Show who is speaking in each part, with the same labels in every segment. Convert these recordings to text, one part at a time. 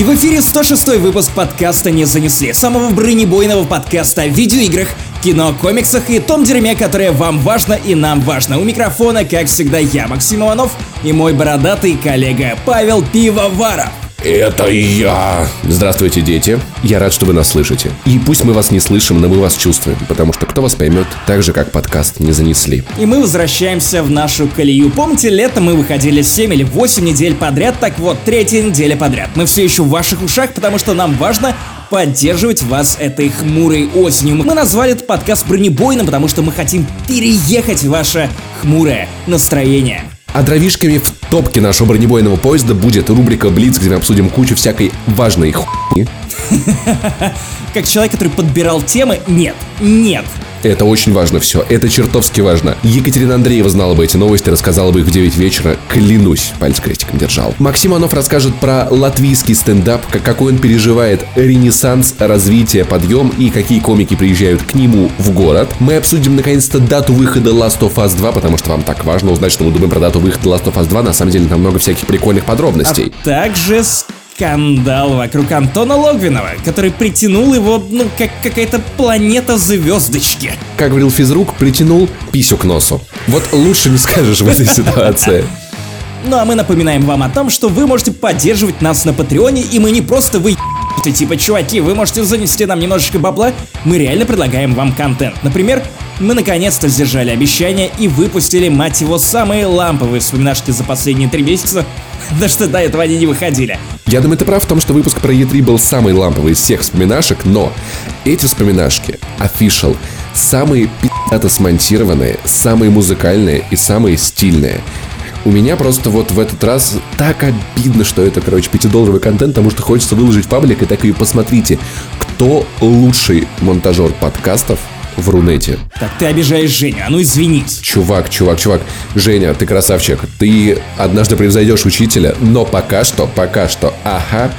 Speaker 1: И в эфире 106 выпуск подкаста «Не занесли», самого бронебойного подкаста о видеоиграх, кино, комиксах и том дерьме, которое вам важно и нам важно. У микрофона, как всегда, я, Максим Иванов, и мой бородатый коллега Павел Пивоваров.
Speaker 2: Это я! Здравствуйте, дети. Я рад, что вы нас слышите. И пусть мы вас не слышим, но мы вас чувствуем, потому что кто вас поймет, так же, как подкаст не занесли.
Speaker 1: И мы возвращаемся в нашу колею. Помните, летом мы выходили 7 или 8 недель подряд, так вот, третья неделя подряд. Мы все еще в ваших ушах, потому что нам важно поддерживать вас этой хмурой осенью. Мы назвали этот подкаст бронебойным, потому что мы хотим переехать в ваше хмурое настроение.
Speaker 2: А дровишками в топке нашего бронебойного поезда будет рубрика Блиц, где мы обсудим кучу всякой важной хуйни.
Speaker 1: Как человек, который подбирал темы, нет, нет,
Speaker 2: это очень важно все. Это чертовски важно. Екатерина Андреева знала бы эти новости, рассказала бы их в 9 вечера. Клянусь, палец крестиком держал. Максим Анов расскажет про латвийский стендап, как, какой он переживает ренессанс, развитие, подъем и какие комики приезжают к нему в город. Мы обсудим наконец-то дату выхода Last of Us 2, потому что вам так важно узнать, что мы думаем про дату выхода Last of Us 2. На самом деле там много всяких прикольных подробностей.
Speaker 1: А также скандал вокруг Антона Логвинова, который притянул его, ну, как какая-то планета звездочки.
Speaker 2: Как говорил физрук, притянул писю к носу. Вот лучше не скажешь в этой ситуации.
Speaker 1: Ну а мы напоминаем вам о том, что вы можете поддерживать нас на Патреоне, и мы не просто вы типа, чуваки, вы можете занести нам немножечко бабла, мы реально предлагаем вам контент. Например, мы наконец-то сдержали обещание и выпустили, мать его, самые ламповые вспоминашки за последние три месяца, да что до этого они не выходили.
Speaker 2: Я думаю, ты прав в том, что выпуск про E3 был самый ламповый из всех вспоминашек, но эти вспоминашки, official, самые пи***то смонтированные, самые музыкальные и самые стильные. У меня просто вот в этот раз так обидно, что это, короче, 5-долларовый контент, потому что хочется выложить в паблик и так и посмотрите, кто лучший монтажер подкастов в Рунете.
Speaker 1: Так ты обижаешь Женю, а ну извинись.
Speaker 2: Чувак, чувак, чувак. Женя, ты красавчик. Ты однажды превзойдешь учителя, но пока что, пока что, ага,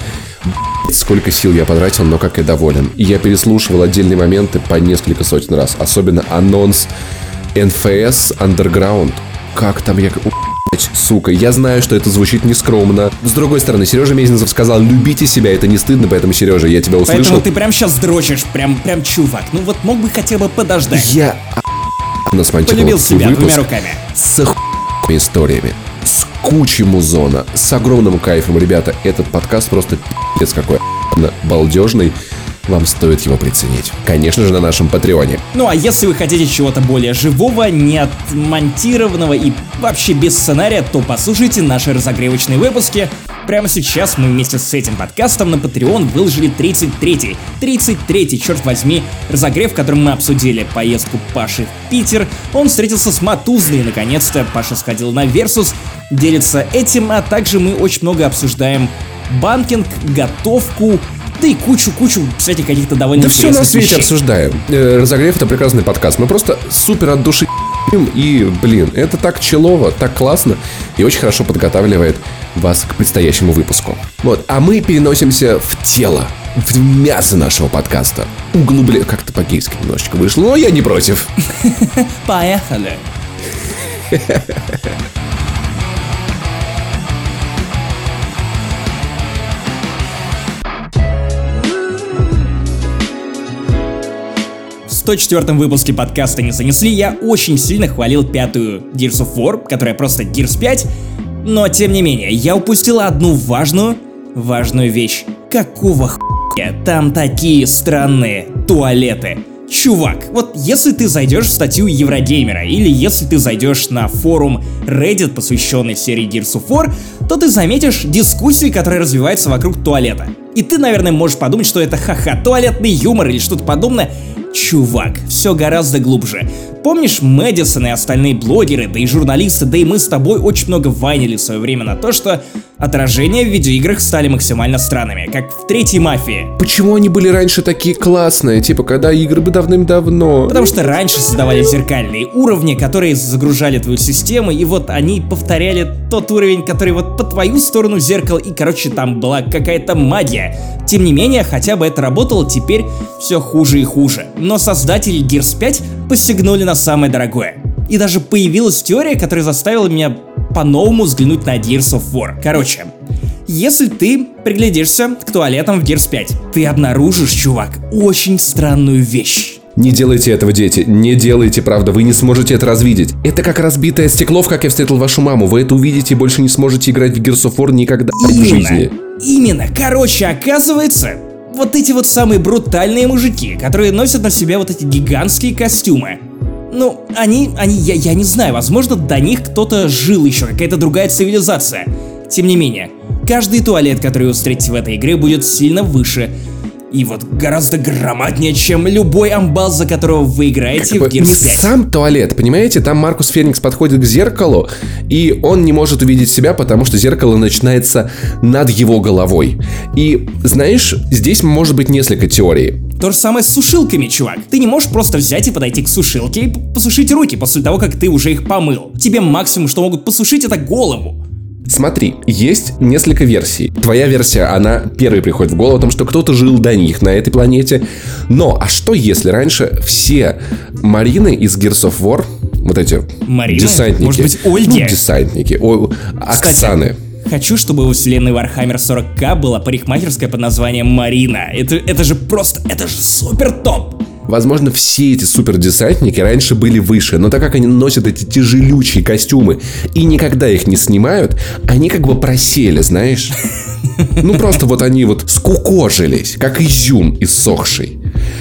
Speaker 2: сколько сил я потратил, но как я доволен. И я переслушивал отдельные моменты по несколько сотен раз. Особенно анонс NFS Underground. Как там я сука, я знаю, что это звучит нескромно. С другой стороны, Сережа Мезенцев сказал, любите себя, это не стыдно, поэтому, Сережа, я тебя услышал.
Speaker 1: Поэтому ты прям сейчас дрочишь, прям, прям чувак. Ну вот мог бы хотя бы подождать.
Speaker 2: Я
Speaker 1: Полюбил себя двумя руками.
Speaker 2: С историями, с кучей музона, с огромным кайфом, ребята. Этот подкаст просто пи***ц какой балдежный вам стоит его приценить. Конечно же, на нашем Патреоне.
Speaker 1: Ну а если вы хотите чего-то более живого, не отмонтированного и вообще без сценария, то послушайте наши разогревочные выпуски. Прямо сейчас мы вместе с этим подкастом на Patreon выложили 33-й, 33-й, черт возьми, разогрев, в котором мы обсудили поездку Паши в Питер. Он встретился с Матузной, и наконец-то Паша сходил на Версус, делится этим, а также мы очень много обсуждаем банкинг, готовку, да и кучу-кучу, кстати, каких-то довольно
Speaker 2: Да все на свете вещей. обсуждаем. Э, Разогрев это прекрасный подкаст. Мы просто супер от души и, блин, это так чилово, так классно и очень хорошо подготавливает вас к предстоящему выпуску. Вот, а мы переносимся в тело, в мясо нашего подкаста. Углубляем, как-то по-гейски немножечко вышло, но я не против.
Speaker 1: Поехали. В 104 выпуске подкаста «Не занесли» я очень сильно хвалил пятую Gears of War, которая просто Gears 5, но тем не менее, я упустил одну важную, важную вещь. Какого хуя там такие странные туалеты? Чувак, вот если ты зайдешь в статью Еврогеймера или если ты зайдешь на форум Reddit, посвященный серии Gears of War, то ты заметишь дискуссии, которые развиваются вокруг туалета. И ты, наверное, можешь подумать, что это ха-ха, туалетный юмор или что-то подобное, Чувак, все гораздо глубже. Помнишь Мэдисон и остальные блогеры, да и журналисты, да и мы с тобой очень много вайнили в свое время на то, что отражения в видеоиграх стали максимально странными, как в третьей мафии.
Speaker 2: Почему они были раньше такие классные, типа когда игры бы давным-давно?
Speaker 1: Потому что раньше создавали зеркальные уровни, которые загружали твою систему, и вот они повторяли тот уровень, который вот по твою сторону зеркал, и короче там была какая-то магия. Тем не менее, хотя бы это работало, теперь все хуже и хуже. Но создатели Gears 5 посягнули на самое дорогое. И даже появилась теория, которая заставила меня по-новому взглянуть на Gears of War. Короче, если ты Приглядишься к туалетам в Gears 5. Ты обнаружишь, чувак, очень странную вещь.
Speaker 2: Не делайте этого, дети. Не делайте, правда. Вы не сможете это развидеть. Это как разбитое стекло, в как я встретил вашу маму. Вы это увидите и больше не сможете играть в Gears of War никогда
Speaker 1: Именно.
Speaker 2: в жизни.
Speaker 1: Именно. Короче, оказывается, вот эти вот самые брутальные мужики, которые носят на себе вот эти гигантские костюмы. Ну, они, они, я, я не знаю, возможно, до них кто-то жил еще, какая-то другая цивилизация. Тем не менее, каждый туалет, который вы встретите в этой игре, будет сильно выше, и вот гораздо громаднее, чем любой амбал, за которого вы играете
Speaker 2: Как
Speaker 1: в Gears
Speaker 2: не
Speaker 1: 5.
Speaker 2: сам туалет, понимаете? Там Маркус Феникс подходит к зеркалу, и он не может увидеть себя, потому что зеркало начинается над его головой. И, знаешь, здесь может быть несколько теорий.
Speaker 1: То же самое с сушилками, чувак. Ты не можешь просто взять и подойти к сушилке и посушить руки после того, как ты уже их помыл. Тебе максимум, что могут посушить, это голову.
Speaker 2: Смотри, есть несколько версий. Твоя версия, она первой приходит в голову, о том, что кто-то жил до них на этой планете. Но, а что если раньше все Марины из Gears of War, вот эти
Speaker 1: Марины?
Speaker 2: десантники...
Speaker 1: Может быть, Ольги?
Speaker 2: Ну, десантники, о, Оксаны.
Speaker 1: Хочу, чтобы у вселенной Warhammer 40к была парикмахерская под названием Марина. Это, это же просто, это же супер топ!
Speaker 2: Возможно, все эти супердесантники раньше были выше, но так как они носят эти тяжелючие костюмы и никогда их не снимают, они как бы просели, знаешь? Ну просто вот они вот скукожились, как изюм иссохший.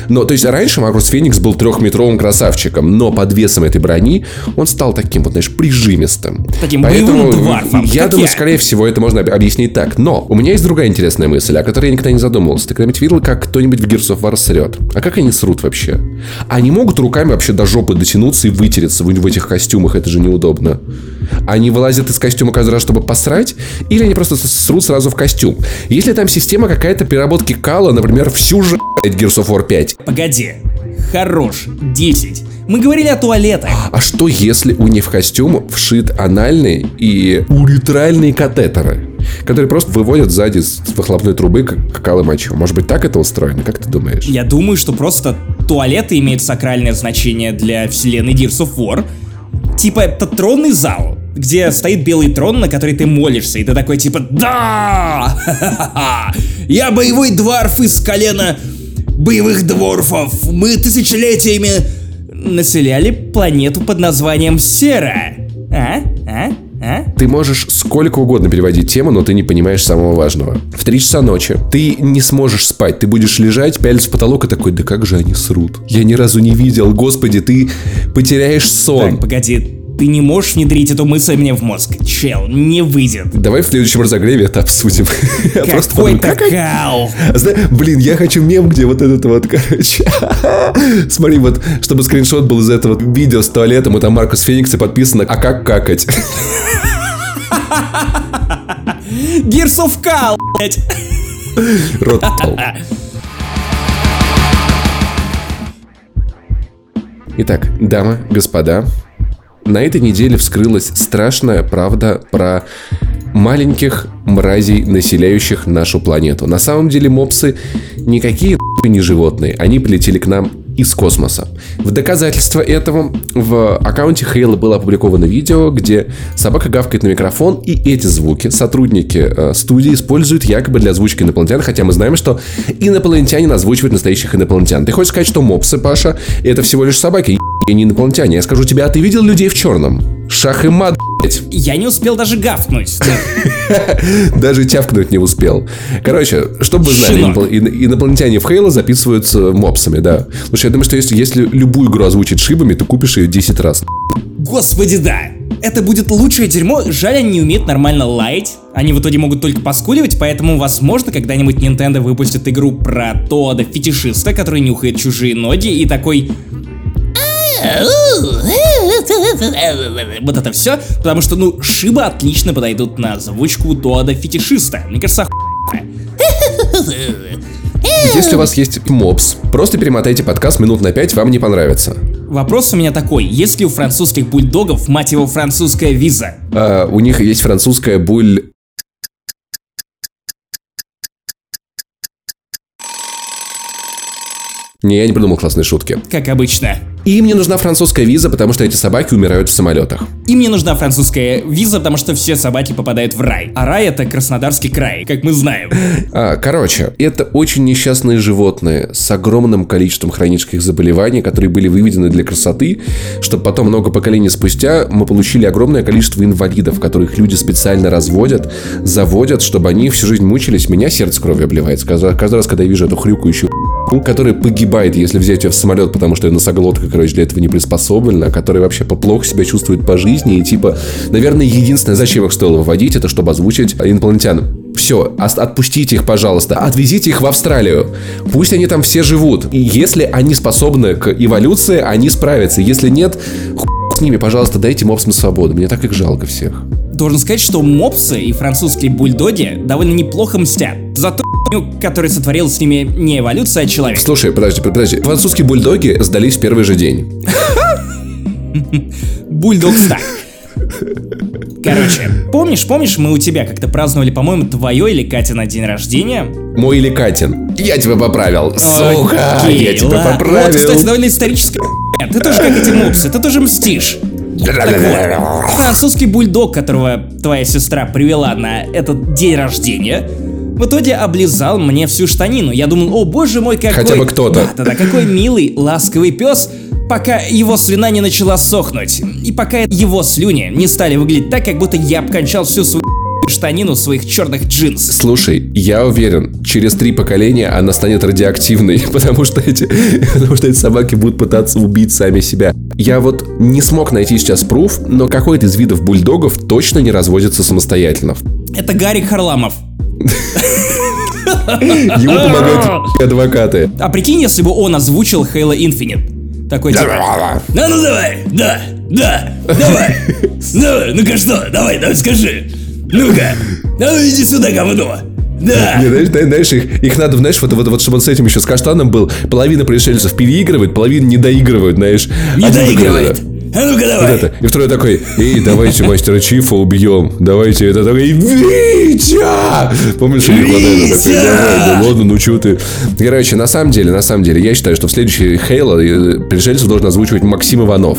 Speaker 2: Но, то есть, раньше Маркус Феникс был трехметровым красавчиком, но под весом этой брони он стал таким вот, знаешь, прижимистым.
Speaker 1: Таким боевым дварфом,
Speaker 2: Я думаю,
Speaker 1: я.
Speaker 2: скорее всего, это можно об- объяснить так. Но у меня есть другая интересная мысль, о которой я никогда не задумывался. Ты когда-нибудь видел, как кто-нибудь в Gears of War срет? А как они срут вообще? Они могут руками вообще до жопы дотянуться и вытереться в, в этих костюмах, это же неудобно. Они вылазят из костюма каждый раз, чтобы посрать, или они просто срут сразу в костюм? Если там система какая-то переработки кала, например, всю же Gears of War 5,
Speaker 1: Погоди. Хорош. 10. Мы говорили о туалетах.
Speaker 2: а что если у них в костюм вшит анальный и уретральные катетеры? Которые просто выводят сзади с выхлопной трубы как какал и мочу. Может быть, так это устроено? Как ты думаешь?
Speaker 1: Я думаю, что просто туалеты имеют сакральное значение для вселенной Gears of War. Типа, это тронный зал, где стоит белый трон, на который ты молишься, и ты такой типа «Да! Я боевой дворф из колена боевых дворфов! Мы тысячелетиями населяли планету под названием Сера! А? А? А?
Speaker 2: Ты можешь сколько угодно переводить тему, но ты не понимаешь самого важного. В 3 часа ночи ты не сможешь спать, ты будешь лежать, пялиться в потолок и такой, да как же они срут? Я ни разу не видел, господи, ты потеряешь сон.
Speaker 1: Так, погоди, ты не можешь внедрить эту мысль мне в мозг. Чел, не выйдет.
Speaker 2: Давай в следующем разогреве это обсудим.
Speaker 1: Какой
Speaker 2: подумал, как они-
Speaker 1: кал!
Speaker 2: Зна- Блин, я хочу мем, где вот этот вот, короче. Смотри, вот, чтобы скриншот был из этого видео с туалетом, и там Маркус Феникс и подписано «А как какать?»
Speaker 1: Gears of Kal, блядь.
Speaker 2: Рот. Итак, дамы, господа, на этой неделе вскрылась страшная правда про маленьких мразей, населяющих нашу планету. На самом деле мопсы никакие не животные, они прилетели к нам из космоса. В доказательство этого в аккаунте Хейла было опубликовано видео, где собака гавкает на микрофон, и эти звуки сотрудники э, студии используют якобы для озвучки инопланетян, хотя мы знаем, что инопланетяне озвучивают настоящих инопланетян. Ты хочешь сказать, что мопсы, Паша, это всего лишь собаки, и не инопланетяне? Я скажу тебе, а ты видел людей в черном? Шах и мат, блядь.
Speaker 1: Я не успел даже гавкнуть.
Speaker 2: Даже тявкнуть не успел. Короче, чтобы вы знали, инопланетяне в Хейла записываются мопсами, да. Слушай, я думаю, что если, если любую игру озвучить шибами, ты купишь ее 10 раз.
Speaker 1: Господи, да. Это будет лучшее дерьмо. Жаль, они не умеют нормально лаять. Они в итоге могут только поскуливать, поэтому, возможно, когда-нибудь Nintendo выпустит игру про Тода фетишиста, который нюхает чужие ноги и такой... Вот это все, потому что, ну, шибы отлично подойдут на озвучку Тода фетишиста. Мне кажется.
Speaker 2: Если у вас есть мопс, просто перемотайте подкаст минут на 5, вам не понравится.
Speaker 1: Вопрос у меня такой. Есть ли у французских бульдогов, мать его, французская виза?
Speaker 2: А, у них есть французская буль... Не, я не придумал классные шутки.
Speaker 1: Как обычно.
Speaker 2: И мне нужна французская виза, потому что эти собаки умирают в самолетах.
Speaker 1: И мне нужна французская виза, потому что все собаки попадают в рай. А рай это Краснодарский край, как мы знаем.
Speaker 2: А, короче, это очень несчастные животные с огромным количеством хронических заболеваний, которые были выведены для красоты, чтобы потом много поколений спустя мы получили огромное количество инвалидов, которых люди специально разводят, заводят, чтобы они всю жизнь мучились. Меня сердце кровью обливается. Каждый каждый раз, когда я вижу эту хрюкающую которая погибает, если взять ее в самолет, потому что носоглотка, короче, для этого не приспособлена, которая вообще плохо себя чувствует по жизни, и типа, наверное, единственное, зачем их стоило выводить, это чтобы озвучить инопланетян. Все, отпустите их, пожалуйста, отвезите их в Австралию. Пусть они там все живут. И если они способны к эволюции, они справятся. Если нет, хуй с ними, пожалуйста, дайте мопсам свободу. Мне так их жалко всех.
Speaker 1: Должен сказать, что мопсы и французские бульдоги довольно неплохо мстят. За который сотворил с ними не эволюция, а человек.
Speaker 2: Слушай, подожди, подожди. Французские бульдоги сдались в первый же день.
Speaker 1: Бульдог так. Короче, помнишь, помнишь, мы у тебя как-то праздновали, по-моему, твое или Катя на день рождения?
Speaker 2: Мой или Катин? Я тебя поправил. Сука, я тебя поправил.
Speaker 1: Вот, кстати, довольно историческая Ты тоже как эти мопсы, ты тоже мстишь. Французский бульдог, которого твоя сестра привела на этот день рождения, в итоге облизал мне всю штанину. Я думал, о боже мой, какой...
Speaker 2: Хотя бы кто-то.
Speaker 1: Да, да, да, какой милый, ласковый пес, пока его слюна не начала сохнуть. И пока его слюни не стали выглядеть так, как будто я обкончал всю свою штанину своих черных джинс.
Speaker 2: Слушай, я уверен, через три поколения она станет радиоактивной, потому что эти, потому что эти собаки будут пытаться убить сами себя. Я вот не смог найти сейчас пруф, но какой-то из видов бульдогов точно не разводится самостоятельно.
Speaker 1: Это Гарик Харламов.
Speaker 2: Ему помогают адвокаты.
Speaker 1: А прикинь, если бы он озвучил Halo Infinite. Такой типа... Ну, ну давай, да, да, давай. Давай, ну-ка что, давай, давай скажи. Ну-ка, ну иди сюда, говно. Да.
Speaker 2: Не, знаешь, знаешь, их, их надо, знаешь, вот, вот, вот, чтобы он с этим еще с каштаном был, половина пришельцев переигрывает, половина не доигрывает, знаешь.
Speaker 1: Не
Speaker 2: такой,
Speaker 1: доигрывает. А ну-ка
Speaker 2: Вот
Speaker 1: давай.
Speaker 2: это. И второй такой, эй, давайте мастера Чифа убьем. Давайте это такой, Витя! Помнишь, у них вот это такой,
Speaker 1: Витя!
Speaker 2: давай, да ладно, ну чё ты. Короче, на самом деле, на самом деле, я считаю, что в следующей Хейла э, пришельцев должен озвучивать Максим Иванов.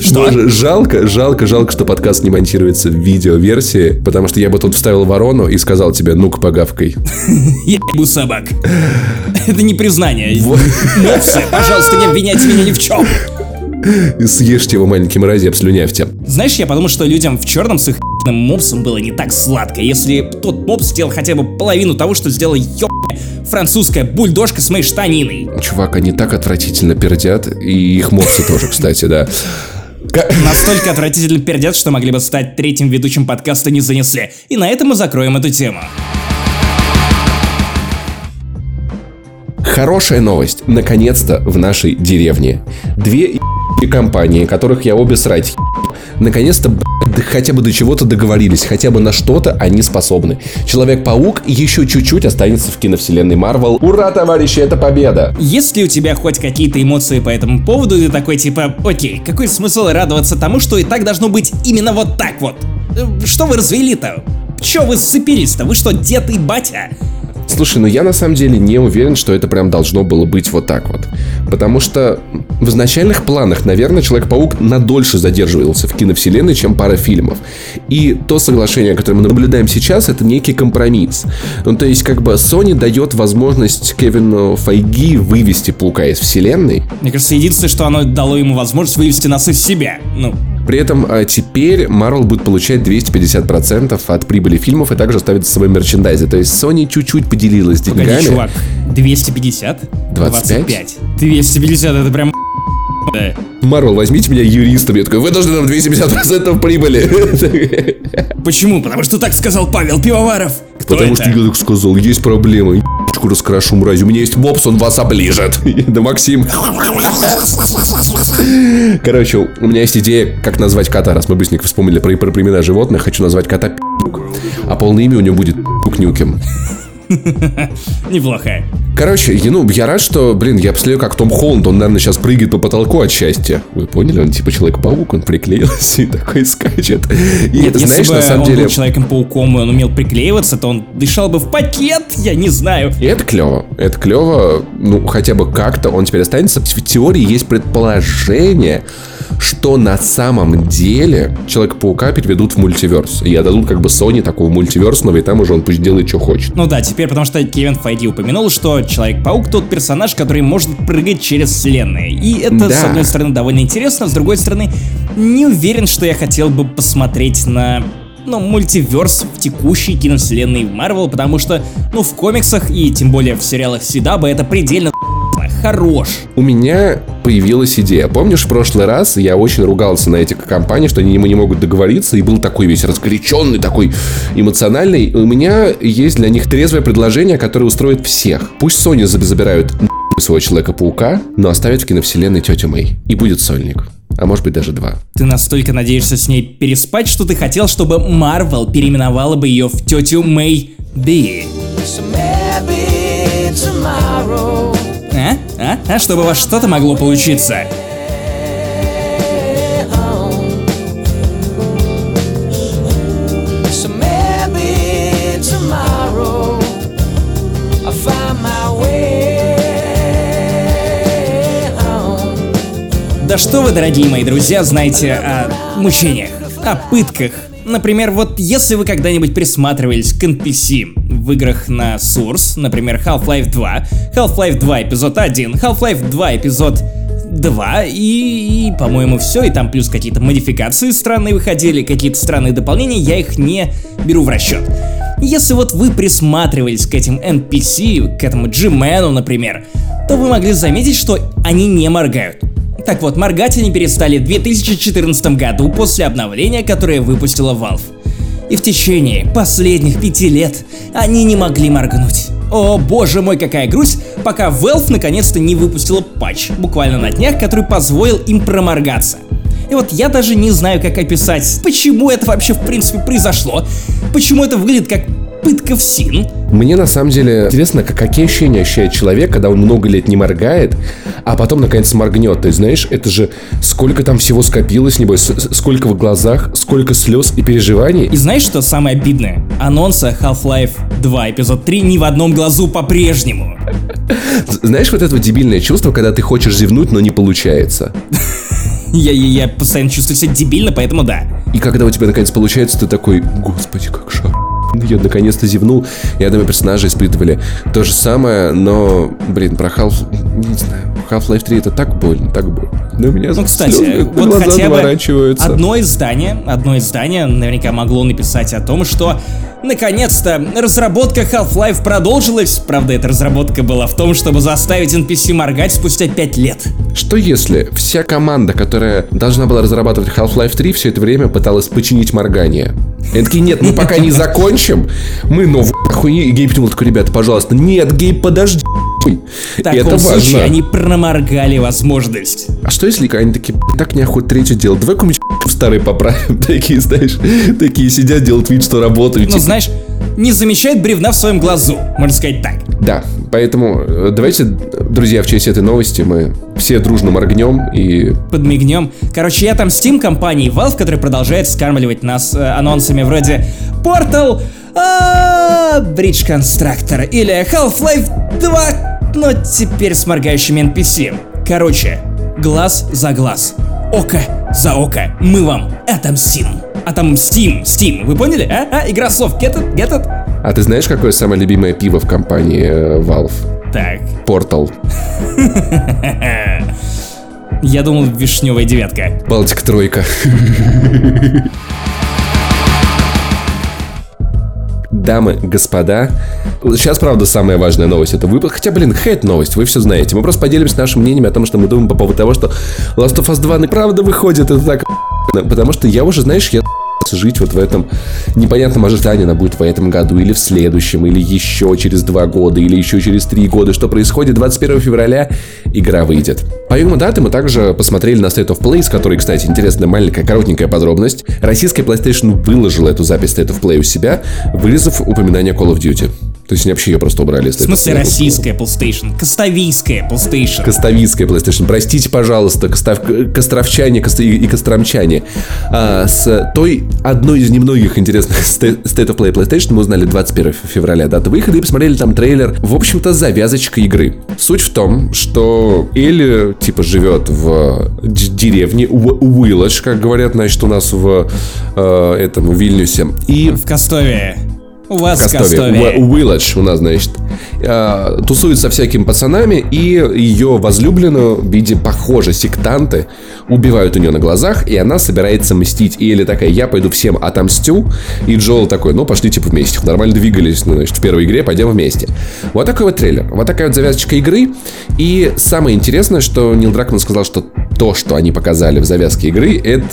Speaker 2: Что? Жалко, жалко, жалко, что подкаст не монтируется в видеоверсии, потому что я бы тут вставил ворону и сказал тебе, ну-ка погавкой.
Speaker 1: Я ебу собак. Это не признание. Мопсы, пожалуйста, не обвиняйте меня ни в чем.
Speaker 2: Съешьте его маленький мрази, обслюнявьте.
Speaker 1: Знаешь, я подумал, что людям в черном с их ебаным мопсом было не так сладко, если тот мопс сделал хотя бы половину того, что сделала ебаная французская бульдожка с моей штаниной.
Speaker 2: Чувак, они так отвратительно пердят, и их мопсы тоже, кстати, да.
Speaker 1: Настолько отвратительно пердят, что могли бы стать третьим ведущим подкаста не занесли. И на этом мы закроем эту тему.
Speaker 2: Хорошая новость. Наконец-то в нашей деревне. Две компании, которых я обе срать наконец-то хотя бы до чего-то договорились, хотя бы на что-то они способны. Человек-паук еще чуть-чуть останется в киновселенной Марвел. Ура, товарищи, это победа!
Speaker 1: Есть ли у тебя хоть какие-то эмоции по этому поводу, ты такой типа, окей, какой смысл радоваться тому, что и так должно быть именно вот так вот? Э, Что вы развели-то? Че вы сцепились-то? Вы что, дед и батя?
Speaker 2: Слушай, ну я на самом деле не уверен, что это прям должно было быть вот так вот. Потому что в изначальных планах, наверное, Человек-паук надольше задерживался в киновселенной, чем пара фильмов. И то соглашение, которое мы наблюдаем сейчас, это некий компромисс. Ну, то есть, как бы Sony дает возможность Кевину Файги вывести Паука из вселенной,
Speaker 1: Мне кажется, единственное, что оно дало ему возможность вывести нас из себя. Ну,
Speaker 2: при этом а, теперь Marvel будет получать 250% от прибыли фильмов и также оставит за собой мерчендайзы. То есть Sony чуть-чуть поделилась
Speaker 1: погоди,
Speaker 2: деньгами.
Speaker 1: чувак, 250?
Speaker 2: 25.
Speaker 1: 250, это прям... Да.
Speaker 2: Марвел, возьмите меня юристом. Я такой, вы должны нам 250% прибыли.
Speaker 1: Почему? Потому что так сказал Павел Пивоваров. Кто
Speaker 2: Потому
Speaker 1: это?
Speaker 2: что я так сказал, есть проблема. Ебучку раскрашу, мразь. У меня есть мопс, он вас оближет. Да, Максим. Короче, у меня есть идея, как назвать кота. Раз мы быстренько вспомнили про, про племена животных, хочу назвать кота Пи***к. А полное имя у него будет Пи***к Нюкем.
Speaker 1: Неплохо.
Speaker 2: Короче, я, ну, я рад, что, блин, я посмотрю, как Том Холланд, он, наверное, сейчас прыгает по потолку от счастья. Вы поняли? Он типа Человек-паук, он приклеился и такой скачет. И
Speaker 1: Нет,
Speaker 2: это,
Speaker 1: если
Speaker 2: знаешь,
Speaker 1: бы
Speaker 2: на самом
Speaker 1: он
Speaker 2: деле...
Speaker 1: был Человеком-пауком, и он умел приклеиваться, то он дышал бы в пакет, я не знаю.
Speaker 2: И это клево. Это клево, ну, хотя бы как-то он теперь останется. В теории есть предположение, что на самом деле Человека-паука переведут в мультиверс. И отдадут как бы Sony такого мультиверсного, и там уже он пусть делает, что хочет.
Speaker 1: Ну да, теперь потому что Кевин Файди упомянул, что Человек-паук тот персонаж, который может прыгать через вселенные. И это,
Speaker 2: Да.
Speaker 1: с одной стороны, довольно интересно, с другой стороны, не уверен, что я хотел бы посмотреть на ну, мультиверс в текущей киновселенной Марвел, потому что, ну, в комиксах и тем более в сериалах Сидаба это предельно хорош.
Speaker 2: У меня появилась идея. Помнишь, в прошлый раз я очень ругался на этих компаний, что они не могут договориться, и был такой весь разгоряченный, такой эмоциональный. У меня есть для них трезвое предложение, которое устроит всех. Пусть Sony заб- забирают своего Человека-паука, но оставят в киновселенной тетю Мэй. И будет сольник. А может быть даже два.
Speaker 1: Ты настолько надеешься с ней переспать, что ты хотел, чтобы Марвел переименовала бы ее в тетю Мэй Би.
Speaker 3: So maybe tomorrow.
Speaker 1: А? А? А? Чтобы у вас что-то могло получиться. Да что вы, дорогие мои друзья, знаете о мучениях, о пытках. Например, вот если вы когда-нибудь присматривались к NPC в играх на Source, например, Half-Life 2, Half-Life 2 эпизод 1, Half-Life 2 эпизод 2 и, и, по-моему, все, и там плюс какие-то модификации странные выходили, какие-то странные дополнения, я их не беру в расчет. Если вот вы присматривались к этим NPC, к этому G-Man, например, то вы могли заметить, что они не моргают. Так вот, моргать они перестали в 2014 году после обновления, которое выпустила Valve. И в течение последних пяти лет они не могли моргнуть. О боже мой, какая грусть, пока Valve наконец-то не выпустила патч, буквально на днях, который позволил им проморгаться. И вот я даже не знаю, как описать, почему это вообще в принципе произошло, почему это выглядит как пытка в син,
Speaker 2: Мне на самом деле интересно, как, какие ощущения ощущает человек, когда он много лет не моргает, а потом наконец моргнет. Ты знаешь, это же сколько там всего скопилось, небось, сколько в глазах, сколько слез и переживаний.
Speaker 1: И знаешь, что самое обидное? Анонса Half-Life 2 эпизод 3 ни в одном глазу по-прежнему.
Speaker 2: Знаешь вот это вот дебильное чувство, когда ты хочешь зевнуть, но не получается.
Speaker 1: Я, я, я постоянно чувствую себя дебильно, поэтому да.
Speaker 2: И когда у тебя наконец получается, ты такой, господи, как шар. Я наконец-то зевнул, и одного персонажа испытывали то же самое, но, блин, про Half... Не знаю, Half-Life 3 это так больно, так больно. Да у меня
Speaker 1: Ну, кстати, вот
Speaker 2: глаза
Speaker 1: хотя бы одно издание, одно издание наверняка могло написать о том, что наконец-то разработка Half-Life продолжилась. Правда, эта разработка была в том, чтобы заставить NPC моргать спустя 5 лет.
Speaker 2: Что если вся команда, которая должна была разрабатывать Half-Life 3, все это время пыталась починить моргание? И они такие, нет, мы пока не закончим, мы новую хуйни. И Гейб Тимул такой, ребята, пожалуйста, нет, Гейб, подожди. хуй».
Speaker 1: В таком
Speaker 2: это
Speaker 1: случае
Speaker 2: важно.
Speaker 1: они проморгали возможность.
Speaker 2: А что если они такие, «Б***ь, так неохота третью делать, давай какую-нибудь в старый поправим. Такие, знаешь, такие сидят, делают вид, что работают.
Speaker 1: Ну, знаешь, не замечает бревна в своем глазу, можно сказать так.
Speaker 2: Да, поэтому э, давайте, друзья, в честь этой новости мы все дружно моргнем и
Speaker 1: подмигнем. Короче, я там Steam компании Valve, который продолжает скармливать нас э, анонсами вроде Portal, а, Bridge Constructor или Half-Life 2, но теперь с моргающими NPC. Короче, глаз за глаз, око за око, мы вам отомстим. А там Steam, вы поняли, а? а? Игра слов, get it, get it?
Speaker 2: А ты знаешь, какое самое любимое пиво в компании э, Valve?
Speaker 1: Так,
Speaker 2: Portal.
Speaker 1: я думал, вишневая девятка.
Speaker 2: Балтик тройка. Дамы, господа, сейчас, правда, самая важная новость это выпуск. Хотя, блин, хэт новость, вы все знаете. Мы просто поделимся нашим мнением о том, что мы думаем по поводу того, что Last of Us 2 ну, правда выходит. Это так Потому что я уже, знаешь, я жить вот в этом непонятном ожидании, она будет в этом году или в следующем, или еще через два года, или еще через три года. Что происходит 21 февраля, игра выйдет. Помимо даты мы также посмотрели на State of Play, с которой, кстати, интересная маленькая коротенькая подробность. Российская PlayStation выложила эту запись State of Play у себя, вырезав упоминание Call of Duty. То есть они вообще ее просто убрали.
Speaker 1: В смысле российская PlayStation, костовийская PlayStation.
Speaker 2: Костовийская PlayStation. Простите, пожалуйста, костов... костровчане кост... и костромчане. А, с той одной из немногих интересных State of Play PlayStation мы узнали 21 февраля дату выхода и посмотрели там трейлер. В общем-то, завязочка игры. Суть в том, что Элли, типа, живет в деревне Уилледж, как говорят, значит, у нас в э, этом в Вильнюсе. И...
Speaker 1: В Костове. У вас в
Speaker 2: Костове. Уилледж у нас, значит. Э, тусует со всякими пацанами, и ее возлюбленную в виде, похоже, сектанты убивают у нее на глазах, и она собирается мстить. И Элли такая, я пойду всем отомстю. И Джоэл такой, ну, пошли типа вместе. Нормально двигались, ну, значит, в первой игре, пойдем вместе. Вот такой вот трейлер. Вот такая вот завязочка игры. И самое интересное, что Нил Дракман сказал, что то, что они показали в завязке игры, это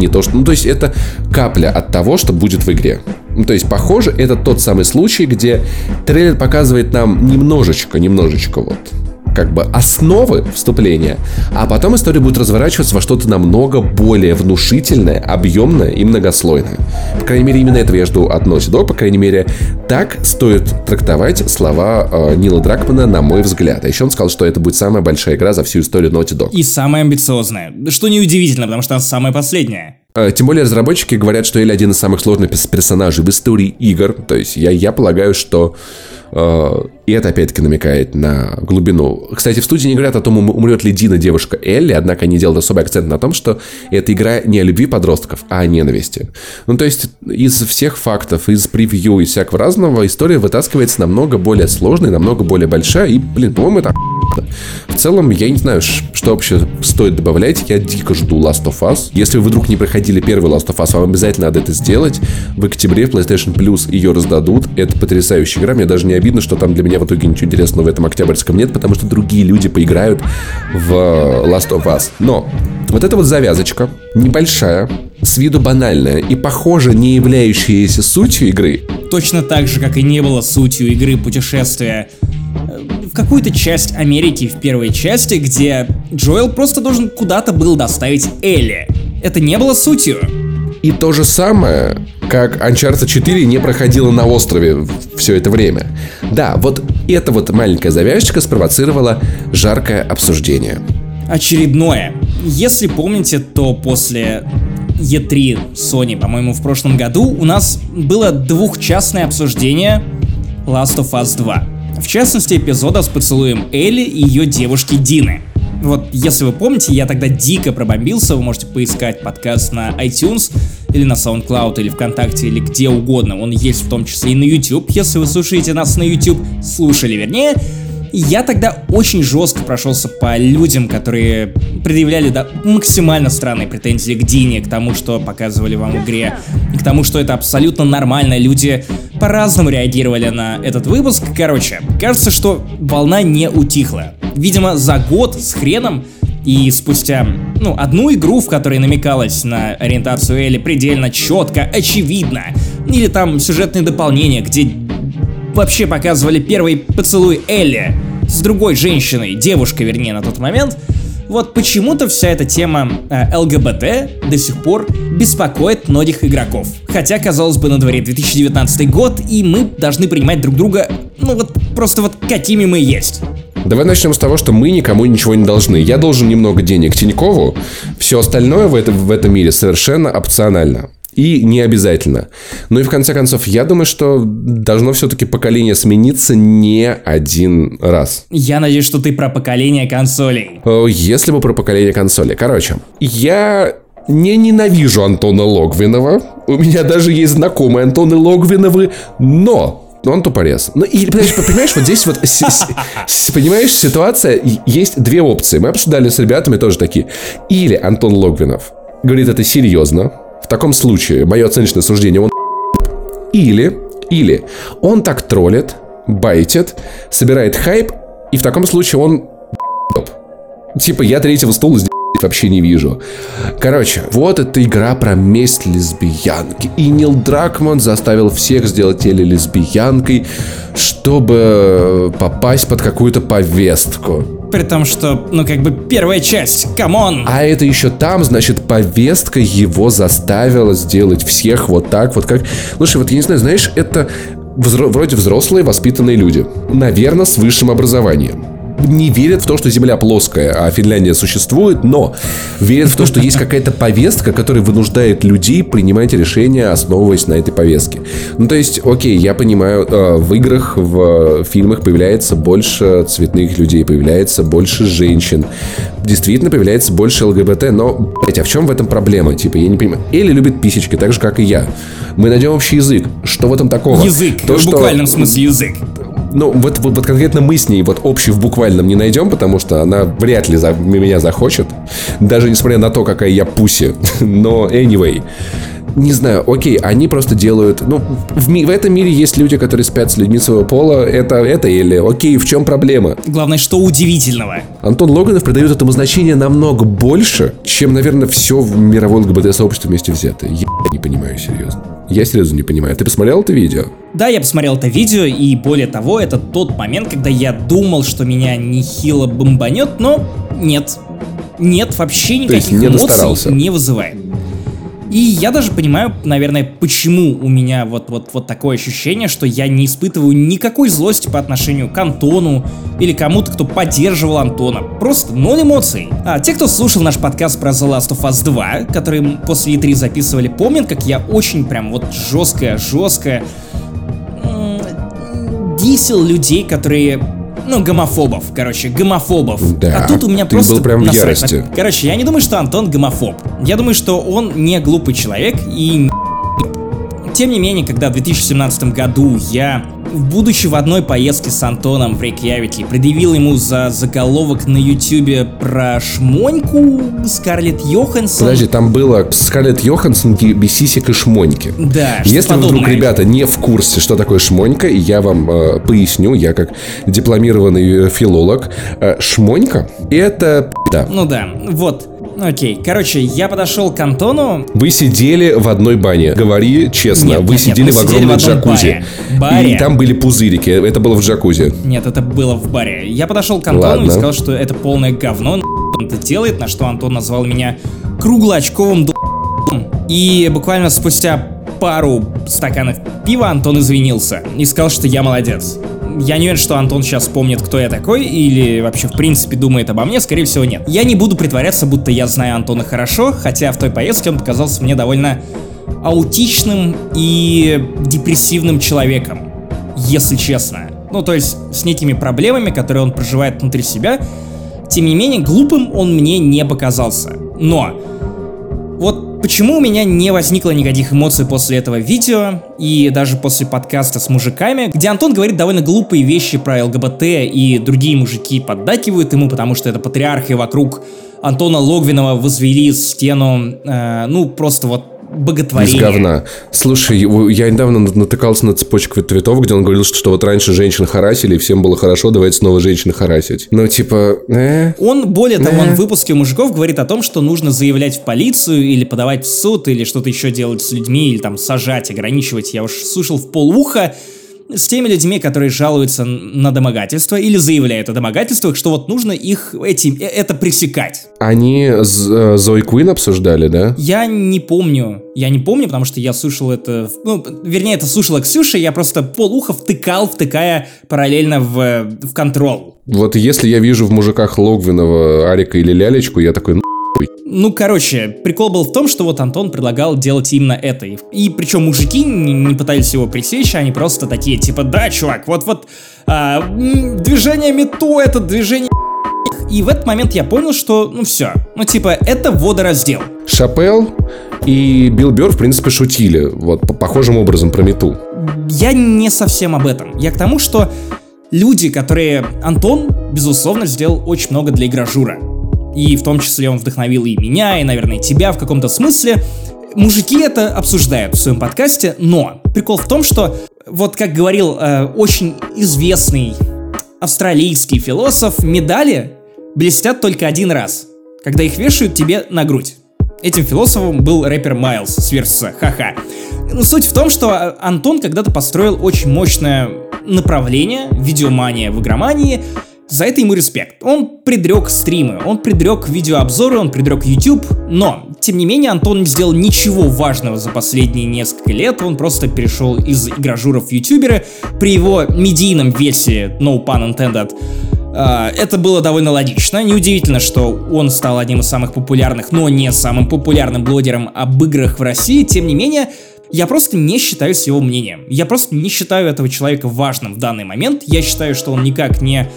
Speaker 2: не то, что... Ну, то есть это капля от того, что будет в игре. Ну, то есть, похоже, это тот самый случай, где трейлер показывает нам немножечко, немножечко вот как бы основы вступления, а потом история будет разворачиваться во что-то намного более внушительное, объемное и многослойное. По крайней мере, именно этого я жду от Naughty Dog, по крайней мере, так стоит трактовать слова э, Нила Дракмана, на мой взгляд. А еще он сказал, что это будет самая большая игра за всю историю Naughty Dog.
Speaker 1: И самая амбициозная. Что неудивительно, потому что она самая последняя.
Speaker 2: Э, тем более разработчики говорят, что Элли один из самых сложных персонажей в истории игр. То есть я, я полагаю, что и это опять-таки намекает на глубину. Кстати, в студии не говорят о том, умрет ли Дина девушка Элли, однако они делают особый акцент на том, что эта игра не о любви подростков, а о ненависти. Ну, то есть из всех фактов, из превью и всякого разного история вытаскивается намного более сложная, намного более большая, и, блин, по-моему, это в целом, я не знаю, что вообще стоит добавлять. Я дико жду Last of Us. Если вы вдруг не проходили первый Last of Us, вам обязательно надо это сделать. В октябре в PlayStation Plus ее раздадут. Это потрясающая игра. Мне даже не обидно, что там для меня в итоге ничего интересного в этом октябрьском нет, потому что другие люди поиграют в Last of Us. Но вот эта вот завязочка, небольшая, с виду банальная и, похоже, не являющаяся сутью игры.
Speaker 1: Точно так же, как и не было сутью игры путешествия э, в какую-то часть Америки в первой части, где Джоэл просто должен куда-то был доставить Элли. Это не было сутью.
Speaker 2: И то же самое, как Uncharted 4 не проходила на острове все это время. Да, вот эта вот маленькая завязочка спровоцировала жаркое обсуждение.
Speaker 1: Очередное. Если помните, то после E3 Sony, по-моему, в прошлом году у нас было двухчастное обсуждение Last of Us 2. В частности, эпизода с поцелуем Элли и ее девушки Дины. Вот, если вы помните, я тогда дико пробомбился, вы можете поискать подкаст на iTunes или на SoundCloud или ВКонтакте или где угодно. Он есть в том числе и на YouTube, если вы слушаете нас на YouTube, слушали вернее. Я тогда очень жестко прошелся по людям, которые предъявляли да, максимально странные претензии к Дине, к тому, что показывали вам в игре, и к тому, что это абсолютно нормально. Люди по-разному реагировали на этот выпуск. Короче, кажется, что волна не утихла. Видимо, за год с хреном и спустя, ну, одну игру, в которой намекалось на ориентацию Элли предельно четко, очевидно, или там сюжетные дополнения, где вообще показывали первый поцелуй Элли с другой женщиной, девушкой, вернее, на тот момент, вот почему-то вся эта тема э, ЛГБТ до сих пор беспокоит многих игроков. Хотя, казалось бы, на дворе 2019 год, и мы должны принимать друг друга, ну вот просто вот какими мы есть.
Speaker 2: Давай начнем с того, что мы никому ничего не должны. Я должен немного денег Тинькову, все остальное в, этом в этом мире совершенно опционально. И не обязательно. Ну и в конце концов, я думаю, что должно все-таки поколение смениться не один раз.
Speaker 1: Я надеюсь, что ты про поколение консолей.
Speaker 2: Если бы про поколение консолей. Короче, я не ненавижу Антона Логвинова. У меня даже есть знакомые Антоны Логвиновы, но но он тупорез. Ну, и, понимаешь, понимаешь, вот здесь вот, с, с, понимаешь, ситуация, есть две опции. Мы обсуждали с ребятами тоже такие. Или Антон Логвинов говорит это серьезно, в таком случае, мое оценочное суждение, он или, или он так троллит, байтит, собирает хайп, и в таком случае он Типа, я третьего стула здесь вообще не вижу. Короче, вот эта игра про месть лесбиянки. И Нил Дракман заставил всех сделать теле лесбиянкой, чтобы попасть под какую-то повестку.
Speaker 1: При том, что, ну, как бы первая часть, come on!
Speaker 2: А это еще там, значит, повестка его заставила сделать всех вот так, вот как... Слушай, вот я не знаю, знаешь, это взро- вроде взрослые, воспитанные люди. Наверное, с высшим образованием не верят в то, что Земля плоская, а Финляндия существует, но верят в то, что есть какая-то повестка, которая вынуждает людей принимать решения, основываясь на этой повестке. Ну, то есть, окей, я понимаю, э, в играх, в фильмах появляется больше цветных людей, появляется больше женщин, действительно появляется больше ЛГБТ, но, блять, а в чем в этом проблема? Типа, я не понимаю. Элли любит писечки, так же, как и я. Мы найдем общий язык. Что в этом такого?
Speaker 1: Язык,
Speaker 2: То,
Speaker 1: в
Speaker 2: что-
Speaker 1: буквальном смысле язык.
Speaker 2: Ну, вот, вот, вот конкретно мы с ней вот общий в буквальном не найдем, потому что она вряд ли за, меня захочет. Даже несмотря на то, какая я пуси. Но anyway. Не знаю, окей, они просто делают... Ну, в, ми- в этом мире есть люди, которые спят с людьми своего пола. Это, это или окей, в чем проблема?
Speaker 1: Главное, что удивительного.
Speaker 2: Антон Логанов придает этому значение намного больше, чем, наверное, все в мировое ЛГБТ-сообщество вместе взятое. Я не понимаю, серьезно. Я серьезно не понимаю. Ты посмотрел это видео?
Speaker 1: Да, я посмотрел это видео, и более того, это тот момент, когда я думал, что меня нехило бомбанет, но нет. Нет, вообще никаких эмоций не вызывает. И я даже понимаю, наверное, почему у меня вот, вот, вот такое ощущение, что я не испытываю никакой злости по отношению к Антону или кому-то, кто поддерживал Антона. Просто ноль эмоций. А те, кто слушал наш подкаст про The Last of Us 2, который после E3 записывали, помнят, как я очень прям вот жесткое-жесткое м, дисел людей, которые ну, гомофобов, короче, гомофобов.
Speaker 2: Да,
Speaker 1: а тут у меня
Speaker 2: ты
Speaker 1: просто
Speaker 2: был прям в
Speaker 1: насрать.
Speaker 2: ярости.
Speaker 1: Короче, я не думаю, что Антон гомофоб. Я думаю, что он не глупый человек и тем не менее, когда в 2017 году я, будучи в одной поездке с Антоном в Рейкьявике, предъявил ему за заголовок на ютюбе про шмоньку Скарлетт Йоханссон.
Speaker 2: Подожди, там было Скарлетт Йоханссон, Бесисик и Шмоньки.
Speaker 1: Да,
Speaker 2: Если вы вдруг, ребята, не в курсе, что такое шмонька, я вам э, поясню, я как дипломированный э, филолог, э, шмонька — это да.
Speaker 1: Ну да, вот. Окей, короче, я подошел к Антону,
Speaker 2: Вы сидели в одной бане. Говори честно,
Speaker 1: Нет,
Speaker 2: вы
Speaker 1: нет, нет,
Speaker 2: сидели
Speaker 1: мы
Speaker 2: в
Speaker 1: сидели
Speaker 2: огромной
Speaker 1: в
Speaker 2: джакузи.
Speaker 1: баре. Баре.
Speaker 2: И там были пузырики. Это было в джакузи.
Speaker 1: Нет, это было в баре. Я подошел к Антону
Speaker 2: Ладно.
Speaker 1: и сказал, что это полное говно, он это делает, на что Антон назвал меня круглоочковым ду***м. И буквально спустя пару стаканов пива Антон извинился и сказал, что я молодец. Я не уверен, что Антон сейчас помнит, кто я такой, или вообще в принципе думает обо мне, скорее всего нет. Я не буду притворяться, будто я знаю Антона хорошо, хотя в той поездке он показался мне довольно аутичным и депрессивным человеком если честно. Ну, то есть с некими проблемами, которые он проживает внутри себя. Тем не менее, глупым он мне не показался. Но вот почему у меня не возникло никаких эмоций после этого видео и даже после подкаста с мужиками, где Антон говорит довольно глупые вещи про ЛГБТ и другие мужики поддакивают ему, потому что это патриарх и вокруг Антона Логвинова возвели стену, э, ну, просто вот
Speaker 2: Из
Speaker 1: боготворение.
Speaker 2: говна. Слушай, я недавно на- натыкался на цепочку твитов, где он говорил, что, что вот раньше женщин харасили, и всем было хорошо, давайте снова женщин харасить. Ну, типа, э?
Speaker 1: Он, более того, он в выпуске мужиков говорит о том, что нужно заявлять в полицию или подавать в суд, или что-то еще делать с людьми, или там сажать, ограничивать. Я уж слышал в полуха с теми людьми, которые жалуются на домогательство или заявляют о домогательствах, что вот нужно их этим, э, это пресекать.
Speaker 2: Они э, Зои Куин обсуждали, да?
Speaker 1: Я не помню, я не помню, потому что я слушал это, ну, вернее, это слушала Ксюша, я просто полуха втыкал, втыкая параллельно в, в контрол.
Speaker 2: Вот если я вижу в мужиках Логвинова, Арика или Лялечку, я такой, ну,
Speaker 1: Ну, короче, прикол был в том, что вот Антон предлагал делать именно это. И, причем мужики не, не пытались его пресечь, они просто такие, типа, да, чувак, вот-вот а, движение мету, это движение и в этот момент я понял, что, ну все, ну типа, это водораздел.
Speaker 2: Шапел и Билл Бёрр, в принципе, шутили вот по похожим образом про мету.
Speaker 1: Я не совсем об этом. Я к тому, что люди, которые... Антон, безусловно, сделал очень много для игражура. И в том числе он вдохновил и меня, и, наверное, тебя в каком-то смысле. Мужики это обсуждают в своем подкасте, но прикол в том, что, вот как говорил э, очень известный австралийский философ, медали блестят только один раз, когда их вешают тебе на грудь. Этим философом был рэпер Майлз с Версуса, ха-ха. Ну, суть в том, что а, Антон когда-то построил очень мощное направление, видеомания в игромании, за это ему респект. Он предрек стримы, он предрек видеообзоры, он предрек YouTube, но Тем не менее, Антон не сделал ничего важного за последние несколько лет, он просто перешел из игражуров в ютуберы. При его медийном весе, no pun intended, а, это было довольно логично. Неудивительно, что он стал одним из самых популярных, но не самым популярным блогером об играх в России. Тем не менее, я просто не считаю с его мнением. Я просто не считаю этого человека важным в данный момент. Я считаю, что он никак не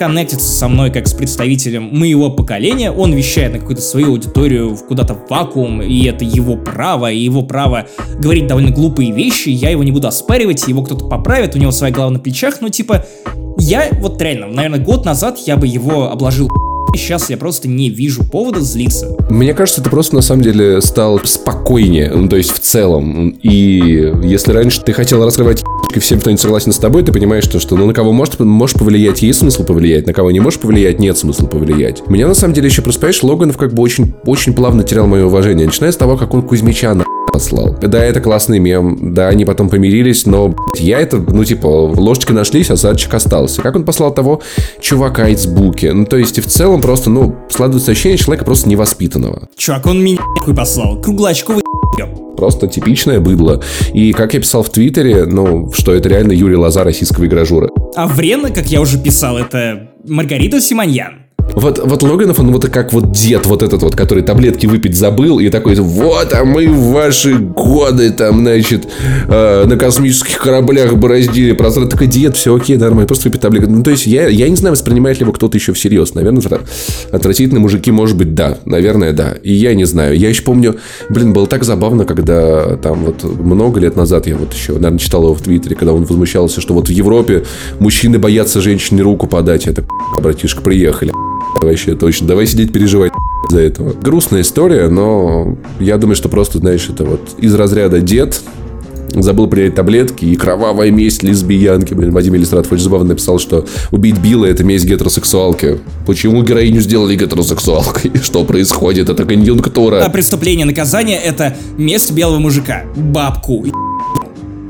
Speaker 1: коннектится со мной как с представителем моего поколения, он вещает на какую-то свою аудиторию в куда-то в вакуум, и это его право, и его право говорить довольно глупые вещи, я его не буду оспаривать, его кто-то поправит, у него своя голова на плечах, но типа, я вот реально, наверное, год назад я бы его обложил Сейчас я просто не вижу повода злиться.
Speaker 2: Мне кажется, ты просто на самом деле стал спокойнее, ну, то есть в целом. И если раньше ты хотел раскрывать и всем, кто не согласен с тобой, ты понимаешь, что, что ну, на кого может, можешь повлиять, есть смысл повлиять, на кого не можешь повлиять, нет смысла повлиять. Меня на самом деле еще просто, понимаешь, Логанов как бы очень, очень плавно терял мое уважение, начиная с того, как он Кузьмича на послал. Да, это классный мем, да, они потом помирились, но блядь, я это, ну, типа, ложечки нашлись, а задчик остался. Как он послал того чувака из Буки? Ну, то есть, и в целом просто, ну, складывается ощущение человека просто невоспитанного.
Speaker 1: Чувак, он меня хуй послал. Круглоочковый
Speaker 2: Просто типичное быдло. И как я писал в Твиттере, ну, что это реально Юрий Лоза российского игражура.
Speaker 1: А Врена, как я уже писал, это Маргарита Симоньян.
Speaker 2: Вот, вот Логанов, он вот как вот дед вот этот вот, который таблетки выпить забыл, и такой, вот, а мы в ваши годы там, значит, э, на космических кораблях бороздили пространство. Такой, дед, все окей, нормально, просто выпить таблетки. Ну, то есть, я, я не знаю, воспринимает ли его кто-то еще всерьез. Наверное, отвратительные мужики, может быть, да. Наверное, да. И я не знаю. Я еще помню, блин, было так забавно, когда там вот много лет назад, я вот еще, наверное, читал его в Твиттере, когда он возмущался, что вот в Европе мужчины боятся женщине руку подать. Так, братишка, приехали. Вообще точно. Давай сидеть переживать за этого. Грустная история, но я думаю, что просто, знаешь, это вот из разряда дед, забыл принять таблетки и кровавая месть лесбиянки. Вадим Иллистратов очень забавно написал, что убить Билла это месть гетеросексуалки. Почему героиню сделали гетеросексуалкой? Что происходит? Это конъюнктура.
Speaker 1: А преступление наказания это месть белого мужика. Бабку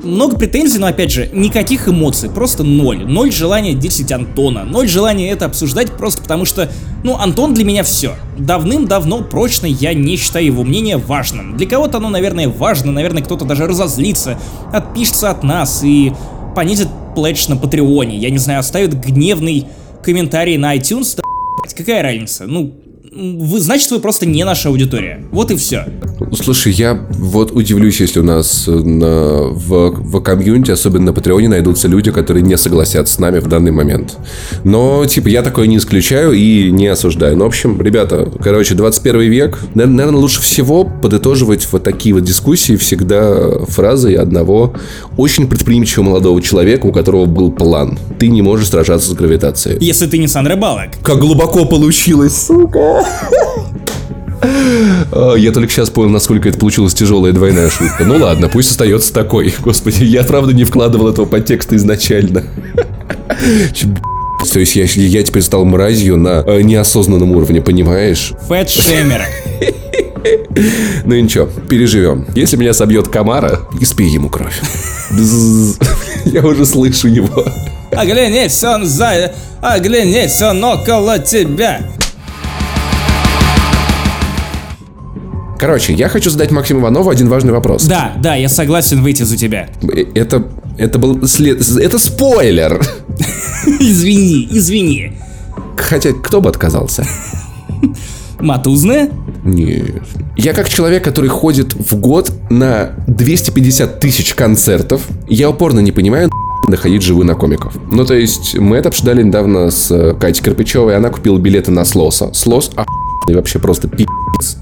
Speaker 1: много претензий, но опять же, никаких эмоций, просто ноль. Ноль желания десять Антона, ноль желания это обсуждать просто потому что, ну, Антон для меня все. Давным-давно прочно я не считаю его мнение важным. Для кого-то оно, наверное, важно, наверное, кто-то даже разозлится, отпишется от нас и понизит пледж на Патреоне, я не знаю, оставит гневный комментарий на iTunes, да, какая разница? Ну, вы, значит, вы просто не наша аудитория. Вот и все.
Speaker 2: Слушай, я вот удивлюсь, если у нас на, в, в комьюнити, особенно на Патреоне, найдутся люди, которые не согласятся с нами в данный момент. Но, типа, я такое не исключаю и не осуждаю. Ну, в общем, ребята, короче, 21 век. Наверное, лучше всего подытоживать вот такие вот дискуссии всегда фразой одного очень предприимчивого молодого человека, у которого был план. Ты не можешь сражаться с гравитацией.
Speaker 1: Если ты не Сандра Балок.
Speaker 2: Как глубоко получилось, сука. А, я только сейчас понял, насколько это получилась тяжелая двойная шутка. Ну ладно, пусть остается такой. Господи, я правда не вкладывал этого подтекста изначально. То есть я, я теперь стал мразью на э, неосознанном уровне, понимаешь?
Speaker 1: Фэт Шемер.
Speaker 2: Ну и ничего, переживем. Если меня собьет комара, испей ему кровь. Я уже слышу его.
Speaker 1: Оглянись, он за... Оглянись, он около тебя.
Speaker 2: Короче, я хочу задать Максиму Иванову один важный вопрос.
Speaker 1: Да, да, я согласен выйти за тебя.
Speaker 2: Э, это, это был след... Это спойлер.
Speaker 1: Извини, извини.
Speaker 2: Хотя, кто бы отказался?
Speaker 1: Матузная?
Speaker 2: Нет. Я как человек, который ходит в год на 250 тысяч концертов, я упорно не понимаю, находить живую на комиков. Ну, то есть, мы это обсуждали недавно с э, Катей Карпичевой, она купила билеты на Слоса. Слос охуенный, вообще просто пи***ц.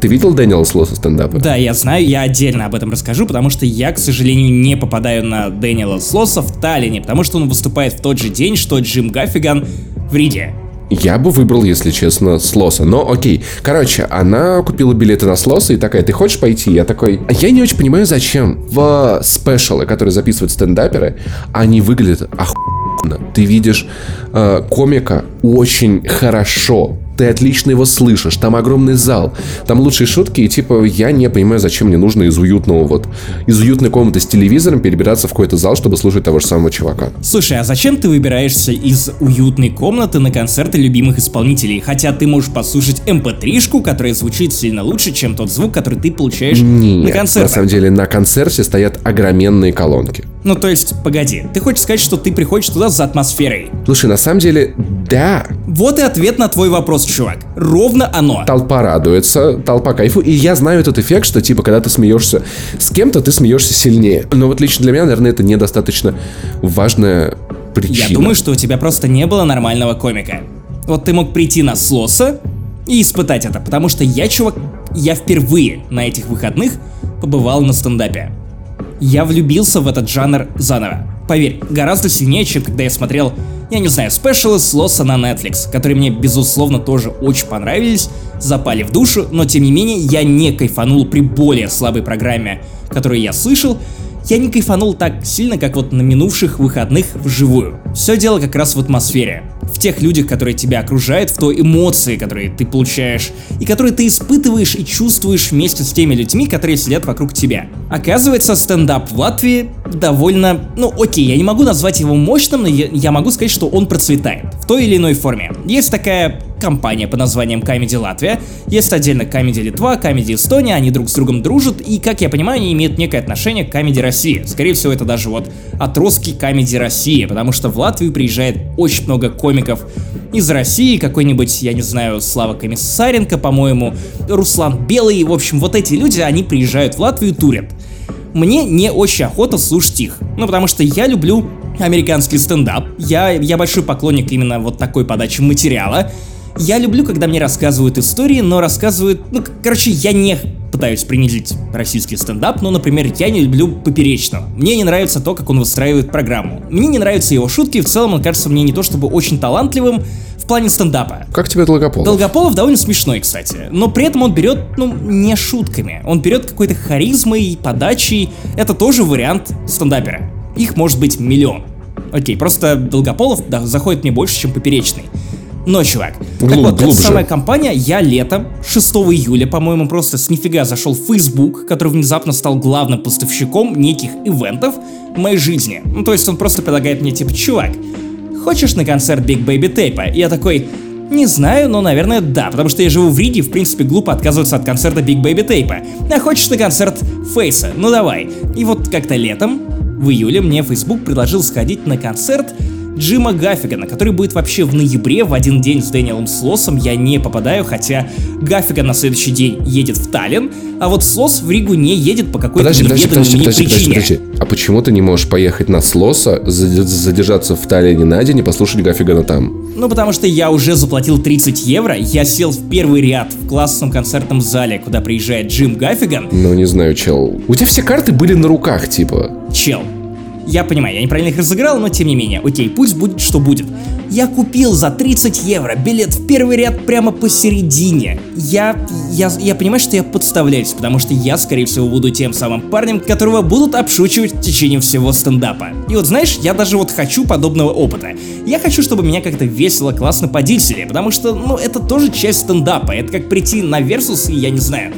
Speaker 2: Ты видел Дэниела Слоса стендапа?
Speaker 1: Да, я знаю, я отдельно об этом расскажу, потому что я, к сожалению, не попадаю на Дэниела Слоса в Таллине, потому что он выступает в тот же день, что Джим Гаффиган в Риде.
Speaker 2: Я бы выбрал, если честно, Слоса. Но окей. Короче, она купила билеты на Слоса и такая, ты хочешь пойти? Я такой, я не очень понимаю, зачем. В спешалы, которые записывают стендаперы, они выглядят охуенно. Ты видишь э, комика очень хорошо ты отлично его слышишь, там огромный зал, там лучшие шутки, и типа я не понимаю, зачем мне нужно из уютного вот, из уютной комнаты с телевизором перебираться в какой-то зал, чтобы слушать того же самого чувака.
Speaker 1: Слушай, а зачем ты выбираешься из уютной комнаты на концерты любимых исполнителей? Хотя ты можешь послушать mp3-шку, которая звучит сильно лучше, чем тот звук, который ты получаешь
Speaker 2: Нет,
Speaker 1: на концертах.
Speaker 2: на самом деле на концерте стоят огроменные колонки.
Speaker 1: Ну то есть, погоди, ты хочешь сказать, что ты приходишь туда за атмосферой?
Speaker 2: Слушай, на самом деле, да,
Speaker 1: Вот и ответ на твой вопрос, чувак. Ровно оно.
Speaker 2: толпа радуется, толпа кайфует. И я знаю этот эффект, что типа, когда ты смеешься с кем-то, ты смеешься сильнее. Но вот лично для меня, наверное, это недостаточно важная причина.
Speaker 1: Я думаю, что у тебя просто не было нормального комика. Вот ты мог прийти на Слоса и испытать это, потому что я, чувак, я впервые на этих выходных побывал на стендапе. Я влюбился в этот жанр заново. Поверь, гораздо сильнее, чем когда я смотрел, я не знаю, спешалы с Лоса на Netflix, которые мне, безусловно, тоже очень понравились, запали в душу, но тем не менее я не кайфанул при более слабой программе, которую я слышал, я не кайфанул так сильно, как вот на минувших выходных вживую. Все дело как раз в атмосфере. В тех людях, которые тебя окружают, в той эмоции, которые ты получаешь, и которые ты испытываешь и чувствуешь вместе с теми людьми, которые сидят вокруг тебя. Оказывается, стендап в Латвии довольно... Ну окей, я не могу назвать его мощным, но я, я могу сказать, что он процветает. В той или иной форме. Есть такая компания под названием Comedy Латвия, есть отдельно Comedy Литва, Comedy Эстония, они друг с другом дружат, и, как я понимаю, они имеют некое отношение к Comedy России. Скорее всего, это даже вот отростки Comedy России, потому что в Латвию приезжает очень много комиков. Из России, какой-нибудь, я не знаю, Слава Комиссаренко, по-моему, Руслан Белый, в общем, вот эти люди, они приезжают в Латвию и турят. Мне не очень охота слушать их, ну потому что я люблю американский стендап, я, я большой поклонник именно вот такой подачи материала, я люблю, когда мне рассказывают истории, но рассказывают... Ну, короче, я не пытаюсь принизить российский стендап, но, например, я не люблю Поперечного. Мне не нравится то, как он выстраивает программу. Мне не нравятся его шутки, в целом он кажется мне не то чтобы очень талантливым в плане стендапа.
Speaker 2: Как тебе Долгополов?
Speaker 1: Долгополов довольно смешной, кстати, но при этом он берет, ну, не шутками, он берет какой-то харизмой, подачей, это тоже вариант стендапера. Их может быть миллион. Окей, просто Долгополов да, заходит мне больше, чем Поперечный. Но, чувак, так
Speaker 2: Глуб-
Speaker 1: вот, эта
Speaker 2: глубже.
Speaker 1: самая компания, я летом, 6 июля, по-моему, просто с нифига зашел в Facebook, который внезапно стал главным поставщиком неких ивентов в моей жизни. Ну, то есть он просто предлагает мне, типа, чувак, хочешь на концерт Big Baby Tape? Я такой, не знаю, но, наверное, да, потому что я живу в Риге, в принципе, глупо отказываться от концерта Big Baby Tape. А хочешь на концерт Фейса? Ну давай. И вот как-то летом, в июле, мне Facebook предложил сходить на концерт Джима Гаффигана, который будет вообще в ноябре, в один день с Дэниелом Слосом, я не попадаю, хотя Гаффиган на следующий день едет в Таллин, а вот Слос в Ригу не едет по какой-то неведомой мне
Speaker 2: подожди, подожди,
Speaker 1: причине.
Speaker 2: подожди. А почему ты не можешь поехать на Слоса, заде- задержаться в Таллине на день и послушать Гаффигана там?
Speaker 1: Ну, потому что я уже заплатил 30 евро, я сел в первый ряд в классном концертном зале, куда приезжает Джим Гаффиган.
Speaker 2: Ну, не знаю, чел. У тебя все карты были на руках, типа.
Speaker 1: Чел. Я понимаю, я неправильно их разыграл, но тем не менее. Окей, пусть будет, что будет. Я купил за 30 евро билет в первый ряд прямо посередине. Я, я, я понимаю, что я подставляюсь, потому что я, скорее всего, буду тем самым парнем, которого будут обшучивать в течение всего стендапа. И вот знаешь, я даже вот хочу подобного опыта. Я хочу, чтобы меня как-то весело, классно подильсили, потому что, ну, это тоже часть стендапа. Это как прийти на Версус и, я не знаю,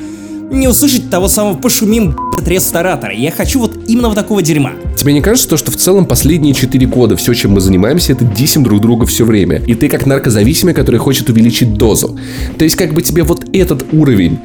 Speaker 1: не услышать того самого пошумим б***ь, ресторатора. Я хочу вот именно вот такого дерьма.
Speaker 2: Тебе не кажется то, что в целом последние 4 года все, чем мы занимаемся, это дисим друг друга все время? И ты как наркозависимый, который хочет увеличить дозу. То есть как бы тебе вот этот уровень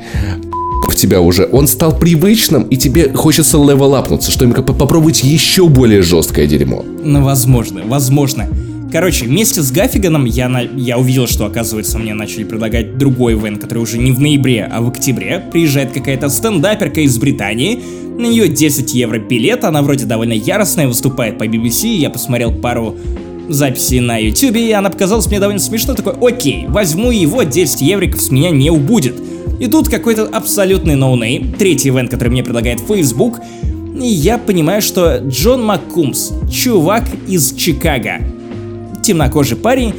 Speaker 2: в тебя уже, он стал привычным, и тебе хочется левелапнуться, что им как бы попробовать еще более жесткое дерьмо.
Speaker 1: Ну, возможно, возможно. Короче, вместе с Гаффиганом я, на... я увидел, что, оказывается, мне начали предлагать другой ивент, который уже не в ноябре, а в октябре. Приезжает какая-то стендаперка из Британии, на нее 10 евро билет, она вроде довольно яростная, выступает по BBC, я посмотрел пару записей на YouTube, и она показалась мне довольно смешно, такой, окей, возьму его, 10 евриков с меня не убудет. И тут какой-то абсолютный no name, третий event, который мне предлагает Facebook, и я понимаю, что Джон МакКумс, чувак из Чикаго, темнокожий парень,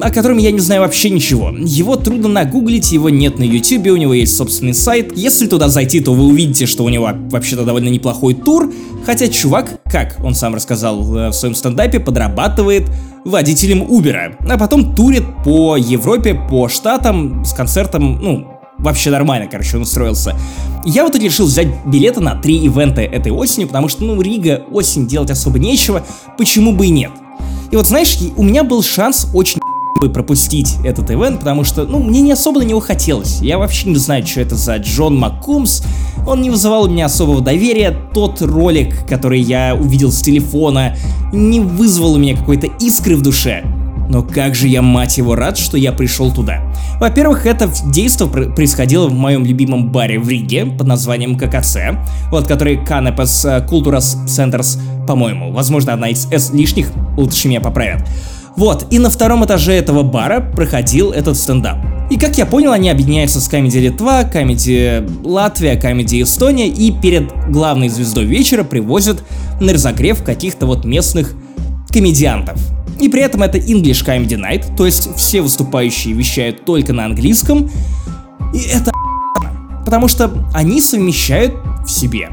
Speaker 1: о котором я не знаю вообще ничего. Его трудно нагуглить, его нет на ютубе, у него есть собственный сайт. Если туда зайти, то вы увидите, что у него вообще-то довольно неплохой тур, хотя чувак, как он сам рассказал э, в своем стендапе, подрабатывает водителем Убера, а потом турит по Европе, по штатам с концертом, ну, вообще нормально, короче, он устроился. Я вот и решил взять билеты на три ивента этой осенью, потому что, ну, Рига, осень делать особо нечего, почему бы и нет. И вот, знаешь, у меня был шанс очень пропустить этот ивент, потому что, ну, мне не особо на него хотелось. Я вообще не знаю, что это за Джон Маккумс. Он не вызывал у меня особого доверия. Тот ролик, который я увидел с телефона, не вызвал у меня какой-то искры в душе. Но как же я, мать его, рад, что я пришел туда. Во-первых, это действо происходило в моем любимом баре в Риге под названием ККЦ, вот, который Canapes Culturas Centers, по-моему, возможно, одна из S лишних, лучше меня поправят. Вот, и на втором этаже этого бара проходил этот стендап. И как я понял, они объединяются с Comedy Литва, Comedy Латвия, Comedy Эстония и перед главной звездой вечера привозят на разогрев каких-то вот местных комедиантов. И при этом это English Comedy Night, то есть все выступающие вещают только на английском. И это потому что они совмещают в себе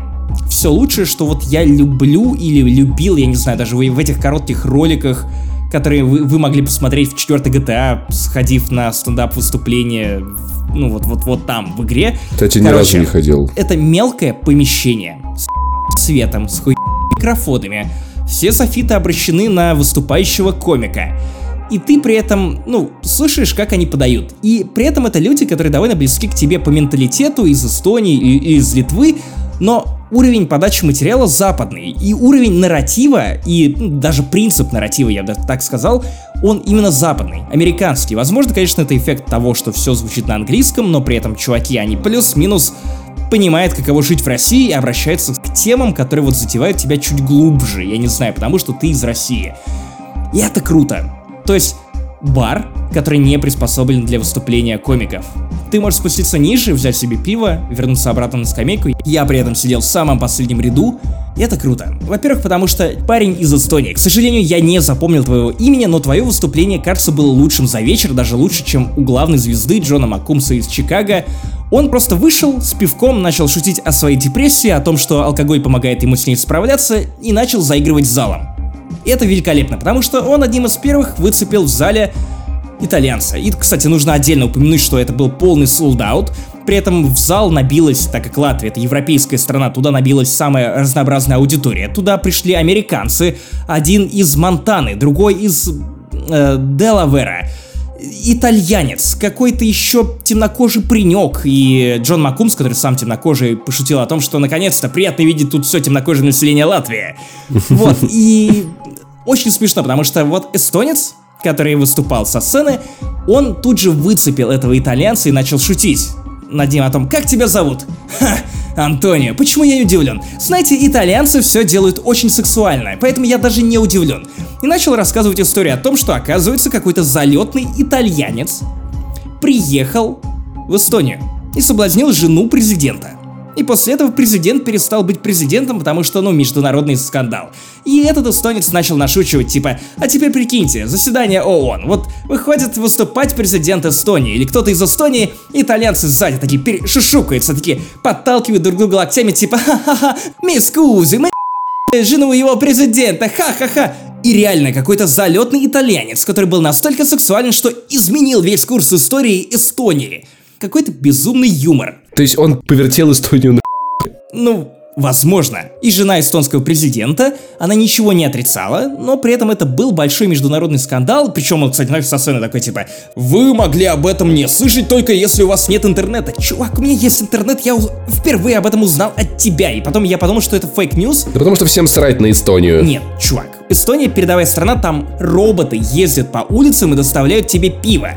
Speaker 1: все лучшее, что вот я люблю или любил, я не знаю, даже в этих коротких роликах которые вы, вы могли посмотреть в 4 GTA, сходив на стендап выступление, ну вот, вот, вот там, в игре.
Speaker 2: Кстати, ни разу не ходил.
Speaker 1: Это мелкое помещение с светом, с хуй микрофонами. Все софиты обращены на выступающего комика. И ты при этом, ну, слышишь, как они подают. И при этом это люди, которые довольно близки к тебе по менталитету из Эстонии и из Литвы, но уровень подачи материала западный, и уровень нарратива, и ну, даже принцип нарратива, я бы так сказал, он именно западный, американский. Возможно, конечно, это эффект того, что все звучит на английском, но при этом чуваки, они плюс-минус понимают, каково жить в России и обращаются к темам, которые вот затевают тебя чуть глубже, я не знаю, потому что ты из России. И это круто. То есть бар, который не приспособлен для выступления комиков. Ты можешь спуститься ниже, взять себе пиво, вернуться обратно на скамейку. Я при этом сидел в самом последнем ряду, и это круто. Во-первых, потому что парень из Эстонии. К сожалению, я не запомнил твоего имени, но твое выступление, кажется, было лучшим за вечер, даже лучше, чем у главной звезды Джона Маккумса из Чикаго. Он просто вышел с пивком, начал шутить о своей депрессии, о том, что алкоголь помогает ему с ней справляться, и начал заигрывать с залом. И это великолепно, потому что он одним из первых выцепил в зале итальянца. И, кстати, нужно отдельно упомянуть, что это был полный солдат. При этом в зал набилась, так как Латвия это европейская страна, туда набилась самая разнообразная аудитория. Туда пришли американцы, один из Монтаны, другой из э, Делавера итальянец, какой-то еще темнокожий паренек, и Джон Макумс, который сам темнокожий, пошутил о том, что наконец-то приятно видеть тут все темнокожее население Латвии. Вот, и очень смешно, потому что вот эстонец, который выступал со сцены, он тут же выцепил этого итальянца и начал шутить над ним о том, как тебя зовут? Ха, Антонио, почему я не удивлен? Знаете, итальянцы все делают очень сексуально, поэтому я даже не удивлен. И начал рассказывать историю о том, что оказывается какой-то залетный итальянец приехал в Эстонию и соблазнил жену президента. И после этого президент перестал быть президентом, потому что, ну, международный скандал. И этот эстонец начал нашучивать, типа, а теперь прикиньте, заседание ООН. Вот выходит выступать президент Эстонии или кто-то из Эстонии, итальянцы сзади такие перешушукаются, такие подталкивают друг друга локтями, типа, ха-ха-ха, мисс Кузи, мы жену его президента, ха-ха-ха. И реально какой-то залетный итальянец, который был настолько сексуален, что изменил весь курс истории Эстонии. Какой-то безумный юмор.
Speaker 2: То есть он повертел Эстонию на
Speaker 1: Ну, Возможно. И жена эстонского президента, она ничего не отрицала, но при этом это был большой международный скандал, причем он, кстати, начал со сцены такой типа «Вы могли об этом не слышать только если у вас нет интернета». Чувак, у меня есть интернет, я впервые об этом узнал от тебя, и потом я подумал, что это fake news.
Speaker 2: Да потому что всем срать на Эстонию.
Speaker 1: Нет, чувак, Эстония передовая страна, там роботы ездят по улицам и доставляют тебе пиво.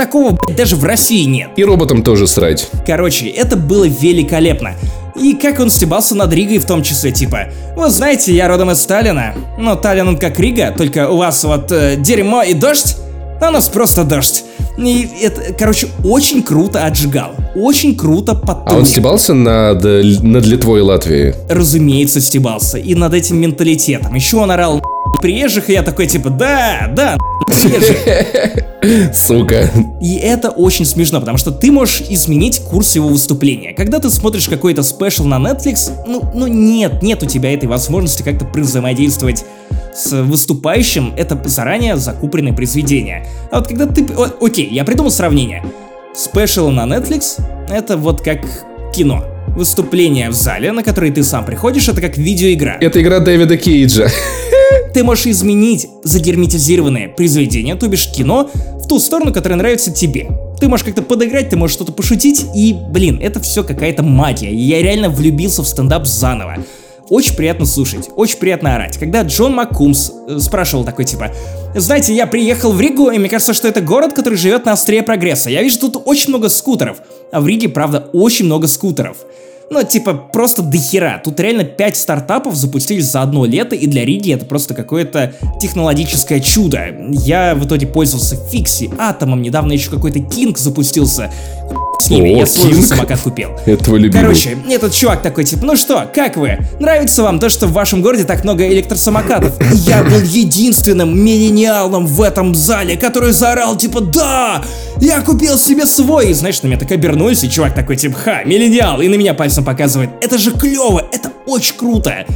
Speaker 1: Такого, блядь, даже в России нет.
Speaker 2: И роботам тоже срать.
Speaker 1: Короче, это было великолепно. И как он стебался над Ригой в том числе, типа, вы знаете, я родом из Таллина, но Таллин он как Рига, только у вас вот э, дерьмо и дождь, а у нас просто дождь. И это, короче, очень круто отжигал. Очень круто подтурил.
Speaker 2: А он стебался над, над Литвой и Латвией?
Speaker 1: Разумеется, стебался. И над этим менталитетом. Еще он орал приезжих, и я такой, типа, да, да, приезжих.
Speaker 2: Сука.
Speaker 1: И это очень смешно, потому что ты можешь изменить курс его выступления. Когда ты смотришь какой-то спешл на Netflix, ну, ну нет, нет у тебя этой возможности как-то взаимодействовать с выступающим, это заранее закупленное произведение. А вот когда ты... О, окей, я придумал сравнение. Спешл на Netflix — это вот как кино. Выступление в зале, на который ты сам приходишь, это как видеоигра.
Speaker 2: Это игра Дэвида Кейджа.
Speaker 1: Ты можешь изменить загерметизированное произведение, то бишь кино, в ту сторону, которая нравится тебе. Ты можешь как-то подыграть, ты можешь что-то пошутить, и, блин, это все какая-то магия. Я реально влюбился в стендап заново. Очень приятно слушать, очень приятно орать. Когда Джон Маккумс э, спрашивал такой типа, знаете, я приехал в Ригу, и мне кажется, что это город, который живет на острие прогресса. Я вижу тут очень много скутеров. А в Риге, правда, очень много скутеров. Ну, типа, просто дохера. Тут реально 5 стартапов запустились за одно лето, и для Риги это просто какое-то технологическое чудо. Я в итоге пользовался Фикси, Атомом, недавно еще какой-то Кинг запустился. С ними,
Speaker 2: О,
Speaker 1: я
Speaker 2: King.
Speaker 1: самокат купил.
Speaker 2: Это твой любимый.
Speaker 1: Короче, этот чувак такой, типа, ну что, как вы? Нравится вам то, что в вашем городе так много электросамокатов? И я был единственным миллениалом в этом зале, который заорал, типа, да, я купил себе свой. И знаешь, на меня так обернулись, и чувак такой, типа, ха, миллениал, и на меня пальцем показывает. Это же клево, это очень круто.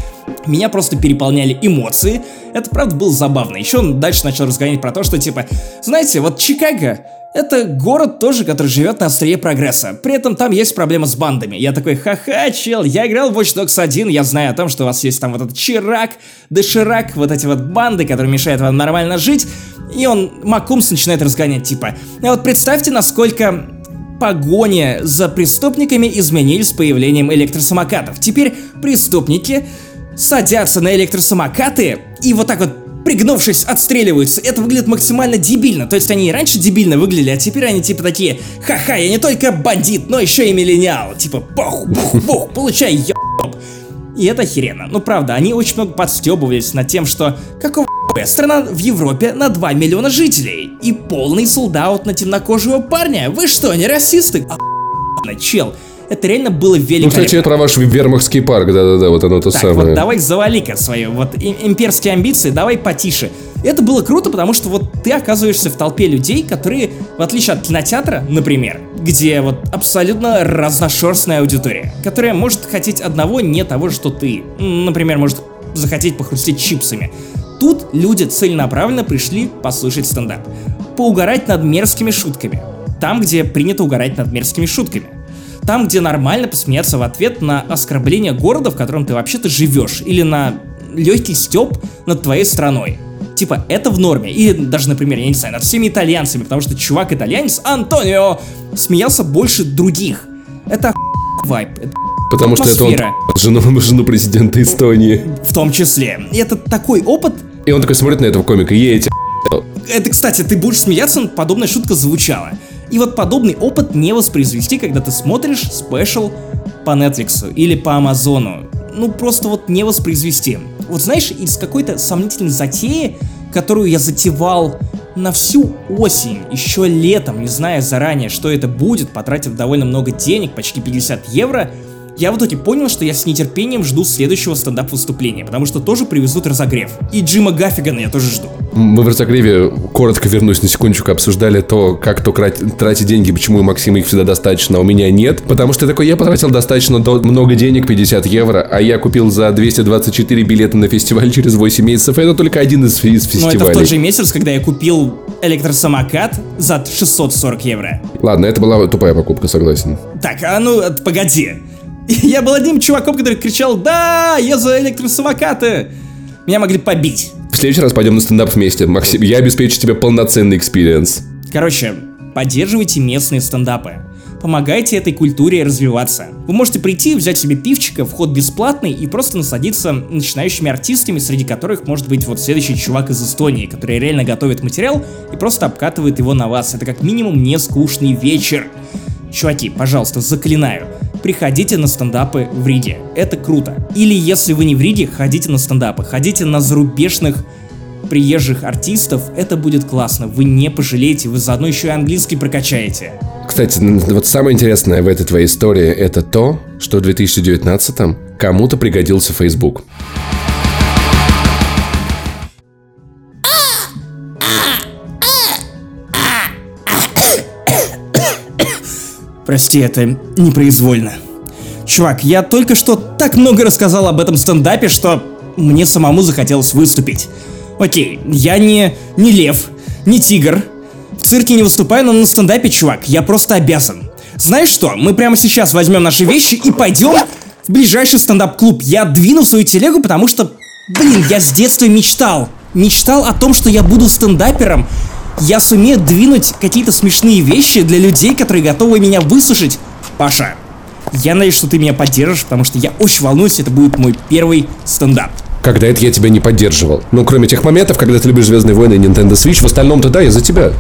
Speaker 1: Меня просто переполняли эмоции. Это правда было забавно. Еще он дальше начал разгонять про то, что типа, знаете, вот Чикаго, это город тоже, который живет на острие прогресса. При этом там есть проблема с бандами. Я такой, ха-ха, чел, я играл в Watch Dogs 1, я знаю о том, что у вас есть там вот этот Чирак, Доширак, вот эти вот банды, которые мешают вам нормально жить. И он, Макумс начинает разгонять, типа, а вот представьте, насколько погони за преступниками изменились с появлением электросамокатов. Теперь преступники садятся на электросамокаты и вот так вот пригнувшись, отстреливаются. Это выглядит максимально дебильно. То есть они и раньше дебильно выглядели, а теперь они типа такие, ха-ха, я не только бандит, но еще и миллениал. Типа, пух, получай, еб. И это охеренно. Ну правда, они очень много подстебывались над тем, что какого хуя страна в Европе на 2 миллиона жителей и полный солдат на темнокожего парня. Вы что, не расисты? А чел, это реально было
Speaker 2: Ну,
Speaker 1: великолепно.
Speaker 2: кстати, это про ваш Вермахский парк, да-да-да, вот оно то
Speaker 1: Так,
Speaker 2: самое.
Speaker 1: вот давай завали-ка свои вот им- имперские амбиции, давай потише. Это было круто, потому что вот ты оказываешься в толпе людей, которые, в отличие от кинотеатра, например, где вот абсолютно разношерстная аудитория, которая может хотеть одного, не того, что ты. Например, может захотеть похрустеть чипсами. Тут люди целенаправленно пришли послушать стендап. Поугарать над мерзкими шутками. Там, где принято угорать над мерзкими шутками. Там, где нормально посмеяться в ответ на оскорбление города, в котором ты вообще-то живешь, или на легкий степ над твоей страной. Типа, это в норме. И даже, например, я не знаю, над всеми итальянцами, потому что чувак-итальянец Антонио смеялся больше других. Это вайб. Это
Speaker 2: Потому что это он жену, жену президента Эстонии.
Speaker 1: в том числе. И это такой опыт.
Speaker 2: И он такой смотрит на этого комика, едете.
Speaker 1: Это, кстати, ты будешь смеяться, подобная шутка звучала. И вот подобный опыт не воспроизвести, когда ты смотришь спешл по Netflix или по Амазону. Ну, просто вот не воспроизвести. Вот знаешь, из какой-то сомнительной затеи, которую я затевал на всю осень, еще летом, не зная заранее, что это будет, потратив довольно много денег, почти 50 евро, я в итоге понял, что я с нетерпением жду следующего стендап-выступления, потому что тоже привезут разогрев. И Джима Гаффигана я тоже жду.
Speaker 2: Мы в разогреве, коротко вернусь на секундочку, обсуждали то, как кто крат- тратит деньги, почему у Максима их всегда достаточно, а у меня нет. Потому что я такой, я потратил достаточно до- много денег, 50 евро, а я купил за 224 билета на фестиваль через 8 месяцев. Это только один из, из
Speaker 1: Но это в тот
Speaker 2: фестивалей.
Speaker 1: же месяц, когда я купил электросамокат за 640 евро.
Speaker 2: Ладно, это была тупая покупка, согласен.
Speaker 1: Так, а ну, э, погоди. Я был одним чуваком, который кричал «Да, я за электросамокаты!» Меня могли побить.
Speaker 2: Следующий раз пойдем на стендап вместе. Максим, я обеспечу тебе полноценный experience.
Speaker 1: Короче, поддерживайте местные стендапы. Помогайте этой культуре развиваться. Вы можете прийти, взять себе пивчика, вход бесплатный и просто насладиться начинающими артистами, среди которых может быть вот следующий чувак из Эстонии, который реально готовит материал и просто обкатывает его на вас. Это как минимум не скучный вечер. Чуваки, пожалуйста, заклинаю, приходите на стендапы в Риге. Это круто. Или если вы не в Риге, ходите на стендапы. Ходите на зарубежных приезжих артистов, это будет классно. Вы не пожалеете, вы заодно еще и английский прокачаете.
Speaker 2: Кстати, вот самое интересное в этой твоей истории это то, что в 2019 кому-то пригодился Facebook.
Speaker 1: Прости, это непроизвольно. Чувак, я только что так много рассказал об этом стендапе, что мне самому захотелось выступить. Окей, я не, не лев, не тигр. В цирке не выступаю, но на стендапе, чувак, я просто обязан. Знаешь что, мы прямо сейчас возьмем наши вещи и пойдем в ближайший стендап-клуб. Я двину свою телегу, потому что, блин, я с детства мечтал. Мечтал о том, что я буду стендапером. Я сумею двинуть какие-то смешные вещи для людей, которые готовы меня выслушать. Паша, я надеюсь, что ты меня поддержишь, потому что я очень волнуюсь, это будет мой первый стендап.
Speaker 2: Когда это я тебя не поддерживал? Ну, кроме тех моментов, когда ты любишь Звездные войны и Nintendo Switch, в остальном-то да, я за тебя.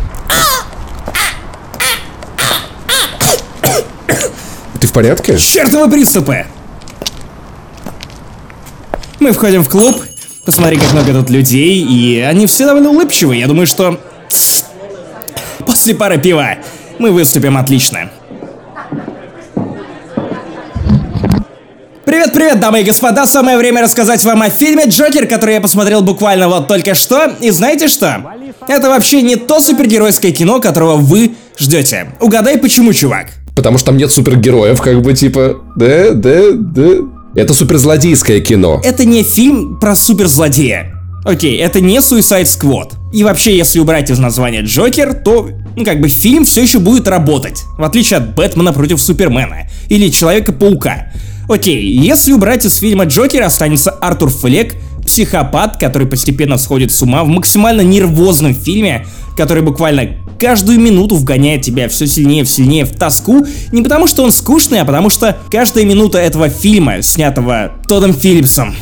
Speaker 2: Ты в порядке?
Speaker 1: Чертовы приступы! Мы входим в клуб, посмотри, как много тут людей, и они все довольно улыбчивые. Я думаю, что после пары пива мы выступим отлично. Привет-привет, дамы и господа, самое время рассказать вам о фильме «Джокер», который я посмотрел буквально вот только что. И знаете что? Это вообще не то супергеройское кино, которого вы ждете. Угадай, почему, чувак?
Speaker 2: Потому что там нет супергероев, как бы типа, да, да, да. Это суперзлодейское кино.
Speaker 1: Это не фильм про суперзлодея. Окей, это не Suicide Squad. И вообще, если убрать из названия Джокер, то, ну, как бы фильм все еще будет работать. В отличие от Бэтмена против Супермена. Или Человека-паука. Окей, если убрать из фильма Джокера, останется Артур Флек, психопат, который постепенно сходит с ума в максимально нервозном фильме, который буквально каждую минуту вгоняет тебя все сильнее, все сильнее в тоску, не потому что он скучный, а потому что каждая минута этого фильма, снятого Тодом Филлипсом,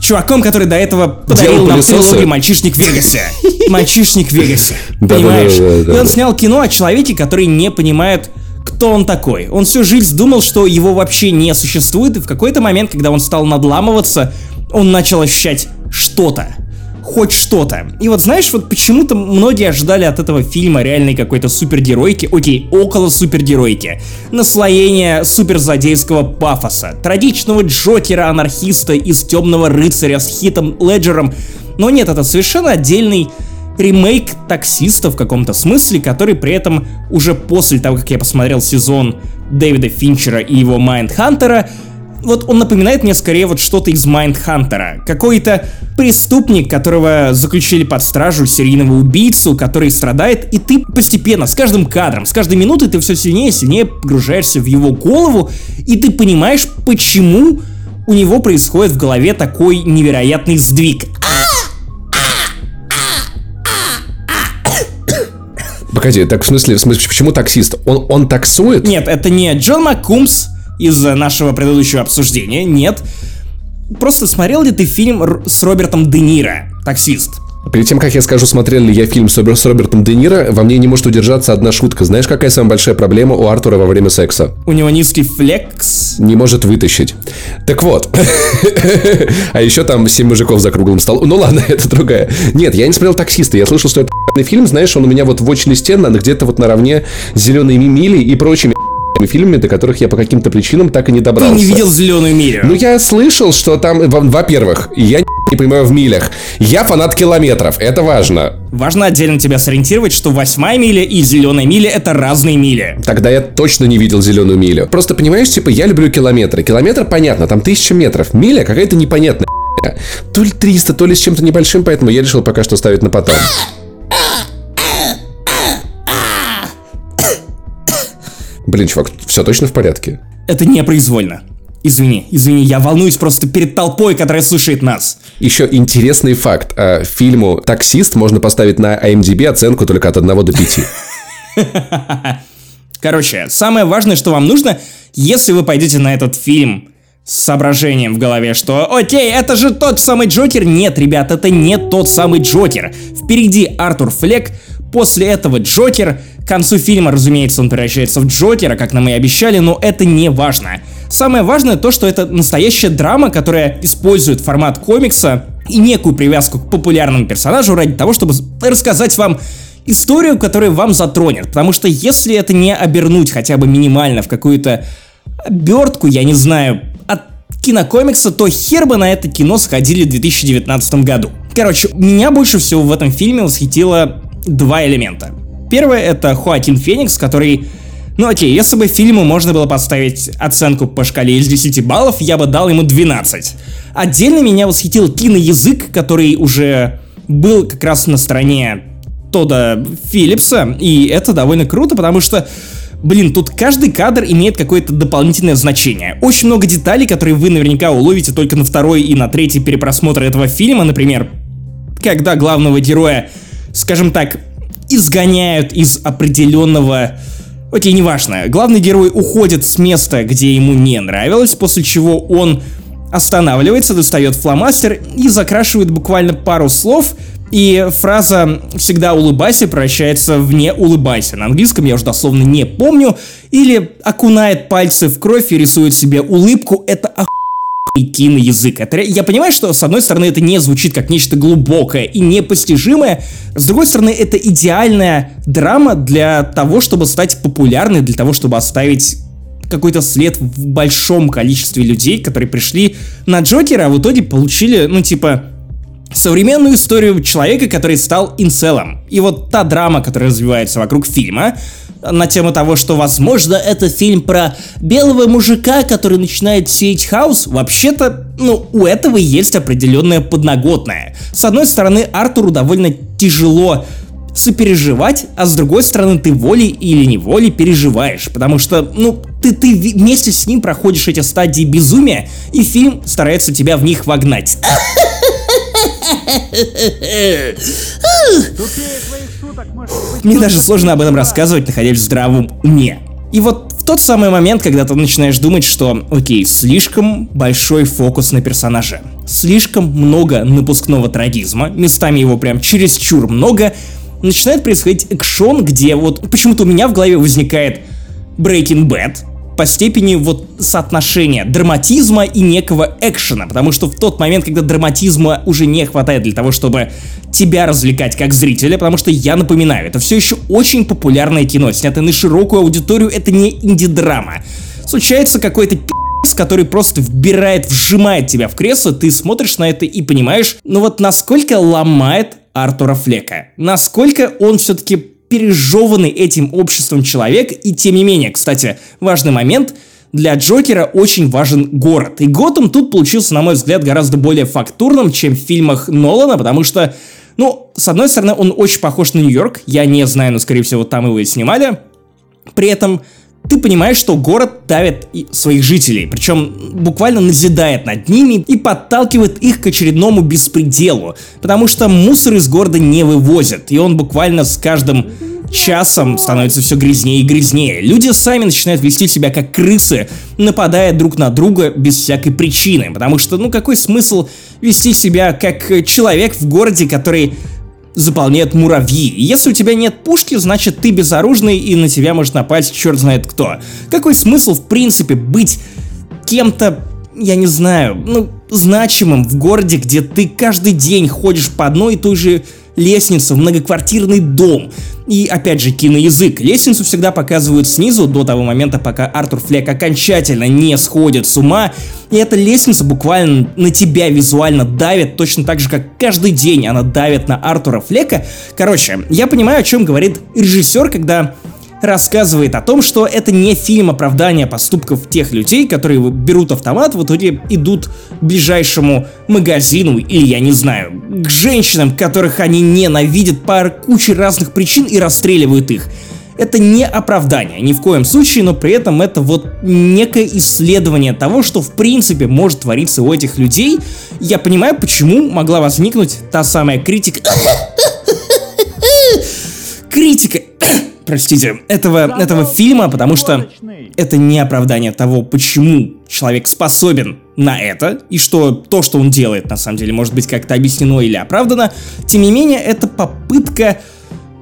Speaker 1: чуваком, который до этого подарил нам трилогию «Мальчишник в Вегасе». «Мальчишник в Вегасе». Понимаешь? И он снял кино о человеке, который не понимает, кто он такой. Он всю жизнь думал, что его вообще не существует, и в какой-то момент, когда он стал надламываться, он начал ощущать что-то. Хоть что-то. И вот знаешь, вот почему-то многие ожидали от этого фильма реальной какой-то супергеройки, окей, около супергеройки, наслоения суперзлодейского пафоса, трагичного Джокера-анархиста из Темного рыцаря с Хитом Леджером. Но нет, это совершенно отдельный ремейк таксиста в каком-то смысле, который при этом уже после того, как я посмотрел сезон Дэвида Финчера и его Майндхантера, вот он напоминает мне скорее вот что-то из Майндхантера. Какой-то преступник, которого заключили под стражу, серийного убийцу, который страдает, и ты постепенно, с каждым кадром, с каждой минутой ты все сильнее и сильнее погружаешься в его голову, и ты понимаешь, почему у него происходит в голове такой невероятный сдвиг.
Speaker 2: Погоди, так в смысле, в смысле, почему таксист? Он, он таксует?
Speaker 1: Нет, это не Джон МакКумс из нашего предыдущего обсуждения, нет. Просто смотрел ли ты фильм с Робертом Де Ниро, «Таксист»?
Speaker 2: Перед тем, как я скажу, смотрел ли я фильм с, Робер- с Робертом Де Ниро, во мне не может удержаться одна шутка. Знаешь, какая самая большая проблема у Артура во время секса?
Speaker 1: У него низкий флекс.
Speaker 2: Не может вытащить. Так вот. А еще там семь мужиков за круглым столом. Ну ладно, это другая. Нет, я не смотрел таксиста. Я слышал, что это фильм. Знаешь, он у меня вот в watch-листе на- где-то вот наравне с зелеными мили и прочими фильмами, до которых я по каким-то причинам так и не
Speaker 1: Ты
Speaker 2: добрался.
Speaker 1: не видел зеленую милю.
Speaker 2: Ну, я слышал, что там, во- во-первых, я не понимаю в милях. Я фанат километров, это важно.
Speaker 1: Важно отдельно тебя сориентировать, что восьмая миля и зеленая миля это разные мили.
Speaker 2: Тогда я точно не видел зеленую милю. Просто понимаешь, типа, я люблю километры. Километр понятно, там тысяча метров. Миля какая-то непонятная. То ли 300, то ли с чем-то небольшим, поэтому я решил пока что ставить на потом. Блин, чувак, все точно в порядке?
Speaker 1: Это непроизвольно. Извини, извини, я волнуюсь просто перед толпой, которая слушает нас.
Speaker 2: Еще интересный факт. А, Фильму «Таксист» можно поставить на IMDb оценку только от 1 до 5.
Speaker 1: Короче, самое важное, что вам нужно, если вы пойдете на этот фильм с соображением в голове, что «Окей, это же тот самый Джокер». Нет, ребят, это не тот самый Джокер. Впереди Артур Флек, после этого Джокер. К концу фильма, разумеется, он превращается в Джокера, как нам и обещали, но это не важно. Самое важное то, что это настоящая драма, которая использует формат комикса и некую привязку к популярному персонажу ради того, чтобы рассказать вам историю, которая вам затронет. Потому что если это не обернуть хотя бы минимально в какую-то обертку, я не знаю, от кинокомикса, то хер бы на это кино сходили в 2019 году. Короче, меня больше всего в этом фильме восхитило два элемента. Первое это Хоакин Феникс, который Ну окей, если бы фильму можно было поставить оценку по шкале из 10 баллов, я бы дал ему 12. Отдельно меня восхитил киноязык, который уже был как раз на стороне Тода Филлипса, и это довольно круто, потому что Блин, тут каждый кадр имеет какое-то дополнительное значение. Очень много деталей, которые вы наверняка уловите только на второй и на третий перепросмотр этого фильма, например, когда главного героя, скажем так, изгоняют из определенного Окей, неважно. Главный герой уходит с места, где ему не нравилось, после чего он останавливается, достает фломастер и закрашивает буквально пару слов, и фраза «всегда улыбайся» превращается в «не улыбайся». На английском я уже дословно не помню. Или окунает пальцы в кровь и рисует себе улыбку. Это охуенно киноязык. Это, я понимаю, что с одной стороны это не звучит как нечто глубокое и непостижимое, с другой стороны это идеальная драма для того, чтобы стать популярной, для того, чтобы оставить какой-то след в большом количестве людей, которые пришли на Джокера, а в итоге получили, ну типа, современную историю человека, который стал инцелом. И вот та драма, которая развивается вокруг фильма, на тему того, что, возможно, это фильм про белого мужика, который начинает сеять хаос, вообще-то, ну, у этого есть определенная подноготная. С одной стороны, Артуру довольно тяжело сопереживать, а с другой стороны, ты волей или неволей переживаешь, потому что, ну, ты, ты вместе с ним проходишь эти стадии безумия, и фильм старается тебя в них вогнать. Мне даже сложно об этом рассказывать, находясь в здравом уме. И вот в тот самый момент, когда ты начинаешь думать, что, окей, слишком большой фокус на персонаже, слишком много напускного трагизма, местами его прям чересчур много, начинает происходить экшон, где вот почему-то у меня в голове возникает Breaking Bad, по степени вот соотношения драматизма и некого экшена, потому что в тот момент, когда драматизма уже не хватает для того, чтобы тебя развлекать как зрителя, потому что я напоминаю, это все еще очень популярное кино, снятое на широкую аудиторию, это не инди-драма. Случается какой-то пи***ц, который просто вбирает, вжимает тебя в кресло, ты смотришь на это и понимаешь, ну вот насколько ломает Артура Флека, насколько он все-таки пережеванный этим обществом человек, и тем не менее, кстати, важный момент, для Джокера очень важен город. И Готэм тут получился, на мой взгляд, гораздо более фактурным, чем в фильмах Нолана, потому что, ну, с одной стороны, он очень похож на Нью-Йорк, я не знаю, но, скорее всего, там его и снимали. При этом ты понимаешь, что город давит своих жителей, причем буквально назидает над ними и подталкивает их к очередному беспределу, потому что мусор из города не вывозят, и он буквально с каждым часом становится все грязнее и грязнее. Люди сами начинают вести себя как крысы, нападая друг на друга без всякой причины, потому что, ну какой смысл вести себя как человек в городе, который заполняют муравьи. Если у тебя нет пушки, значит ты безоружный и на тебя может напасть черт знает кто. Какой смысл в принципе быть кем-то, я не знаю, ну, значимым в городе, где ты каждый день ходишь по одной и той же лестнице в многоквартирный дом. И опять же, киноязык. Лестницу всегда показывают снизу, до того момента, пока Артур Флек окончательно не сходит с ума. И эта лестница буквально на тебя визуально давит, точно так же, как каждый день она давит на Артура Флека. Короче, я понимаю, о чем говорит режиссер, когда рассказывает о том, что это не фильм оправдания поступков тех людей, которые берут автомат, в итоге идут к ближайшему магазину или, я не знаю, к женщинам, которых они ненавидят по куче разных причин и расстреливают их. Это не оправдание, ни в коем случае, но при этом это вот некое исследование того, что в принципе может твориться у этих людей. Я понимаю, почему могла возникнуть та самая критика... Критика простите, этого, этого фильма, потому что это не оправдание того, почему человек способен на это, и что то, что он делает, на самом деле, может быть как-то объяснено или оправдано. Тем не менее, это попытка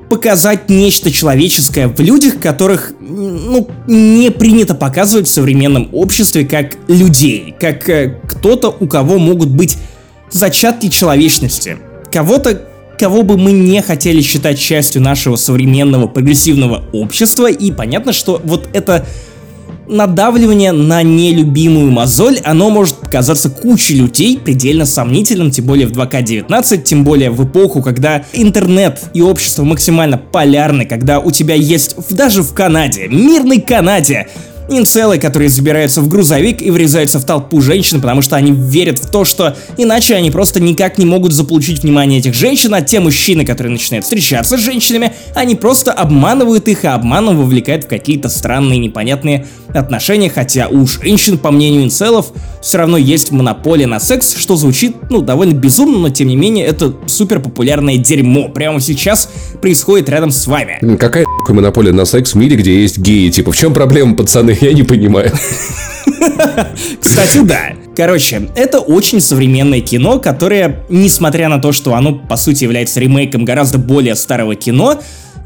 Speaker 1: показать нечто человеческое в людях, которых, ну, не принято показывать в современном обществе как людей, как э, кто-то, у кого могут быть зачатки человечности. Кого-то, кого бы мы не хотели считать частью нашего современного прогрессивного общества, и понятно, что вот это надавливание на нелюбимую мозоль, оно может казаться куче людей предельно сомнительным, тем более в 2К19, тем более в эпоху, когда интернет и общество максимально полярны, когда у тебя есть даже в Канаде, мирной Канаде, Инцелы, которые забираются в грузовик и врезаются в толпу женщин, потому что они верят в то, что иначе они просто никак не могут заполучить внимание этих женщин, а те мужчины, которые начинают встречаться с женщинами, они просто обманывают их, а обманом вовлекают в какие-то странные непонятные отношения, хотя у женщин, по мнению инцелов, все равно есть монополия на секс, что звучит, ну, довольно безумно, но тем не менее это супер популярное дерьмо. Прямо сейчас происходит рядом с вами.
Speaker 2: Какая монополия на секс в мире, где есть геи? Типа, в чем проблема, пацаны? Я не понимаю.
Speaker 1: Кстати, да. Короче, это очень современное кино, которое, несмотря на то, что оно, по сути, является ремейком гораздо более старого кино,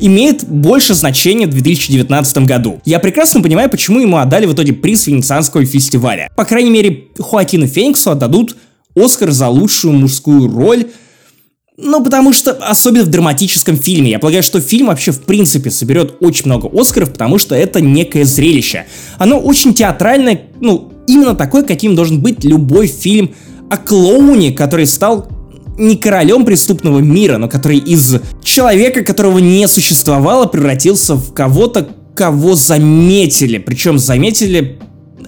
Speaker 1: имеет больше значения в 2019 году. Я прекрасно понимаю, почему ему отдали в итоге приз Венецианского фестиваля. По крайней мере, Хоакину Фениксу отдадут Оскар за лучшую мужскую роль ну, потому что, особенно в драматическом фильме, я полагаю, что фильм вообще в принципе соберет очень много Оскаров, потому что это некое зрелище. Оно очень театральное, ну, именно такой, каким должен быть любой фильм о клоуне, который стал не королем преступного мира, но который из человека, которого не существовало, превратился в кого-то, кого заметили. Причем заметили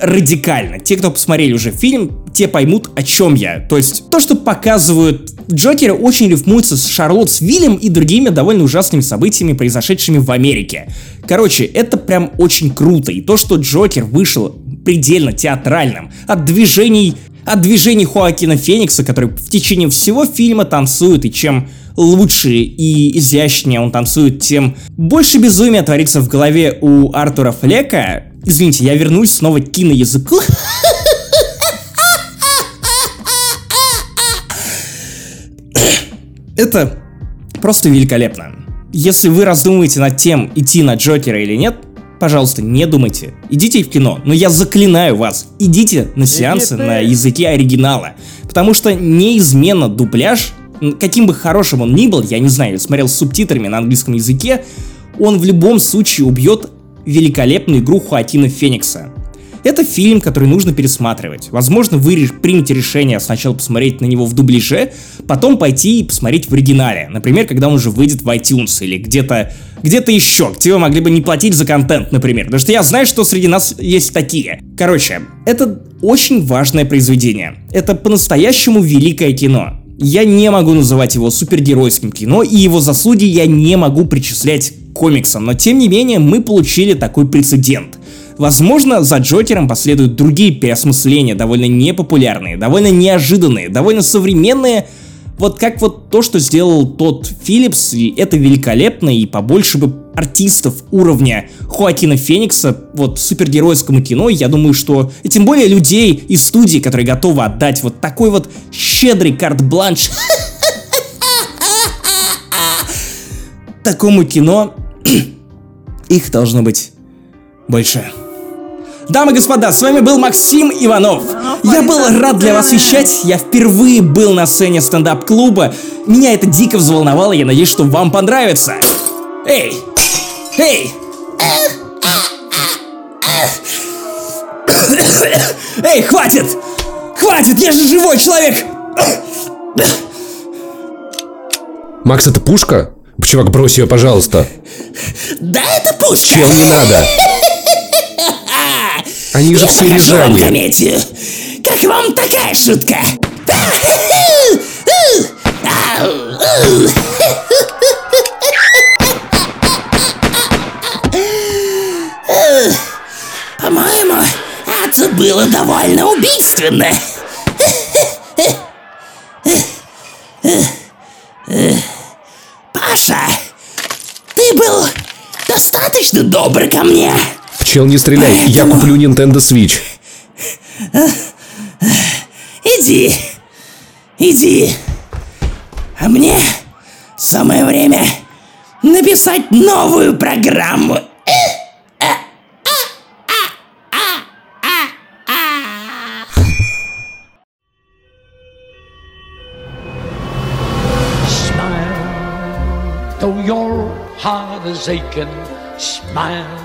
Speaker 1: радикально. Те, кто посмотрели уже фильм, те поймут, о чем я. То есть, то, что показывают Джокера, очень рифмуется с Шарлотт с Виллем и другими довольно ужасными событиями, произошедшими в Америке. Короче, это прям очень круто. И то, что Джокер вышел предельно театральным, от движений от движений Хоакина Феникса, который в течение всего фильма танцует, и чем лучше и изящнее он танцует, тем больше безумия творится в голове у Артура Флека. Извините, я вернусь снова к киноязыку. Это просто великолепно. Если вы раздумываете над тем, идти на Джокера или нет, пожалуйста, не думайте. Идите в кино. Но я заклинаю вас, идите на сеансы на языке оригинала. Потому что неизменно дубляж, каким бы хорошим он ни был, я не знаю, я смотрел с субтитрами на английском языке, он в любом случае убьет великолепную игру Хуатина Феникса. Это фильм, который нужно пересматривать. Возможно, вы примете решение сначала посмотреть на него в дубляже, потом пойти и посмотреть в оригинале. Например, когда он уже выйдет в iTunes или где-то где-то еще, где вы могли бы не платить за контент, например. Потому что я знаю, что среди нас есть такие. Короче, это очень важное произведение. Это по-настоящему великое кино. Я не могу называть его супергеройским кино, и его заслуги я не могу причислять комиксам, но тем не менее мы получили такой прецедент. Возможно, за Джокером последуют другие переосмысления, довольно непопулярные, довольно неожиданные, довольно современные, вот как вот то, что сделал тот Филлипс, и это великолепно, и побольше бы артистов уровня Хоакина Феникса, вот супергеройскому кино, я думаю, что, и тем более людей из студии, которые готовы отдать вот такой вот щедрый карт-бланш такому кино, их должно быть больше. Дамы и господа, с вами был Максим Иванов. Я был рад для вас вещать. Я впервые был на сцене стендап-клуба. Меня это дико взволновало. Я надеюсь, что вам понравится. Эй! Эй! Эй, хватит! Хватит, я же живой человек!
Speaker 2: Макс, это пушка? Чувак, брось ее, пожалуйста.
Speaker 1: Да, это пушка!
Speaker 2: Чел, не надо. Они же все рижане.
Speaker 1: комедию. Как вам такая шутка? По-моему, это было довольно убийственно. Паша, ты был достаточно добр ко мне.
Speaker 2: Чел, не стреляй, я куплю Nintendo Switch.
Speaker 1: Иди, иди. А мне самое время написать новую программу.
Speaker 3: Smile, though your heart is aching. Smile,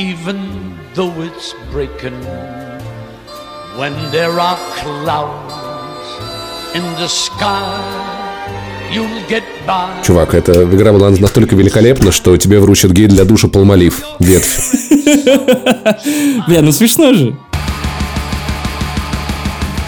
Speaker 4: even though it's breaking. When there are clouds in the sky, you'll get by.
Speaker 2: Чувак, эта игра была настолько великолепна, что тебе вручат гель для душа Полмолив. Ветвь.
Speaker 1: Бля, ну смешно же.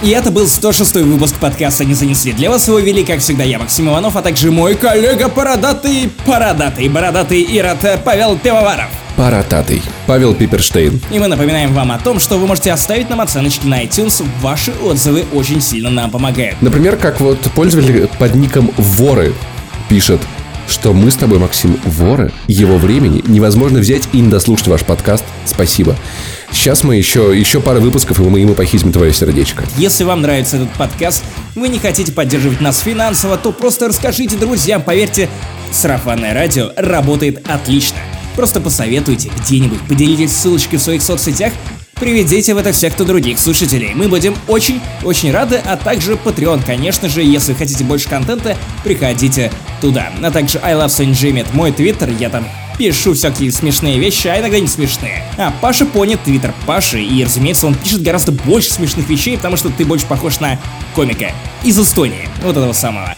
Speaker 1: И это был 106 выпуск подкаста «Не занесли». Для вас его вели, как всегда, я, Максим Иванов, а также мой коллега Бородатый, Бородатый, Бородатый Ирод Павел Пивоваров.
Speaker 2: Парататый. Павел Пиперштейн.
Speaker 1: И мы напоминаем вам о том, что вы можете оставить нам оценочки на iTunes. Ваши отзывы очень сильно нам помогают.
Speaker 2: Например, как вот пользователь под ником Воры пишет, что мы с тобой, Максим, воры. Его времени невозможно взять и не дослушать ваш подкаст. Спасибо. Сейчас мы еще, еще пара выпусков, и мы ему похитим твое сердечко.
Speaker 1: Если вам нравится этот подкаст, вы не хотите поддерживать нас финансово, то просто расскажите друзьям, поверьте, сарафанное радио работает отлично. Просто посоветуйте где-нибудь, поделитесь ссылочкой в своих соцсетях, приведите в это секту других слушателей. Мы будем очень-очень рады, а также Patreon, конечно же, если хотите больше контента, приходите туда. А также I Love Saint Jimmy, мой твиттер, я там пишу всякие смешные вещи, а иногда не смешные. А, Паша Пони, твиттер Паши, и, разумеется, он пишет гораздо больше смешных вещей, потому что ты больше похож на комика из Эстонии, вот этого самого.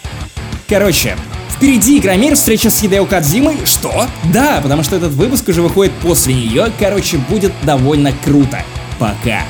Speaker 1: Короче, Впереди Игромир, встреча с Хидео Кадзимой. Что? Да, потому что этот выпуск уже выходит после нее. Короче, будет довольно круто. Пока.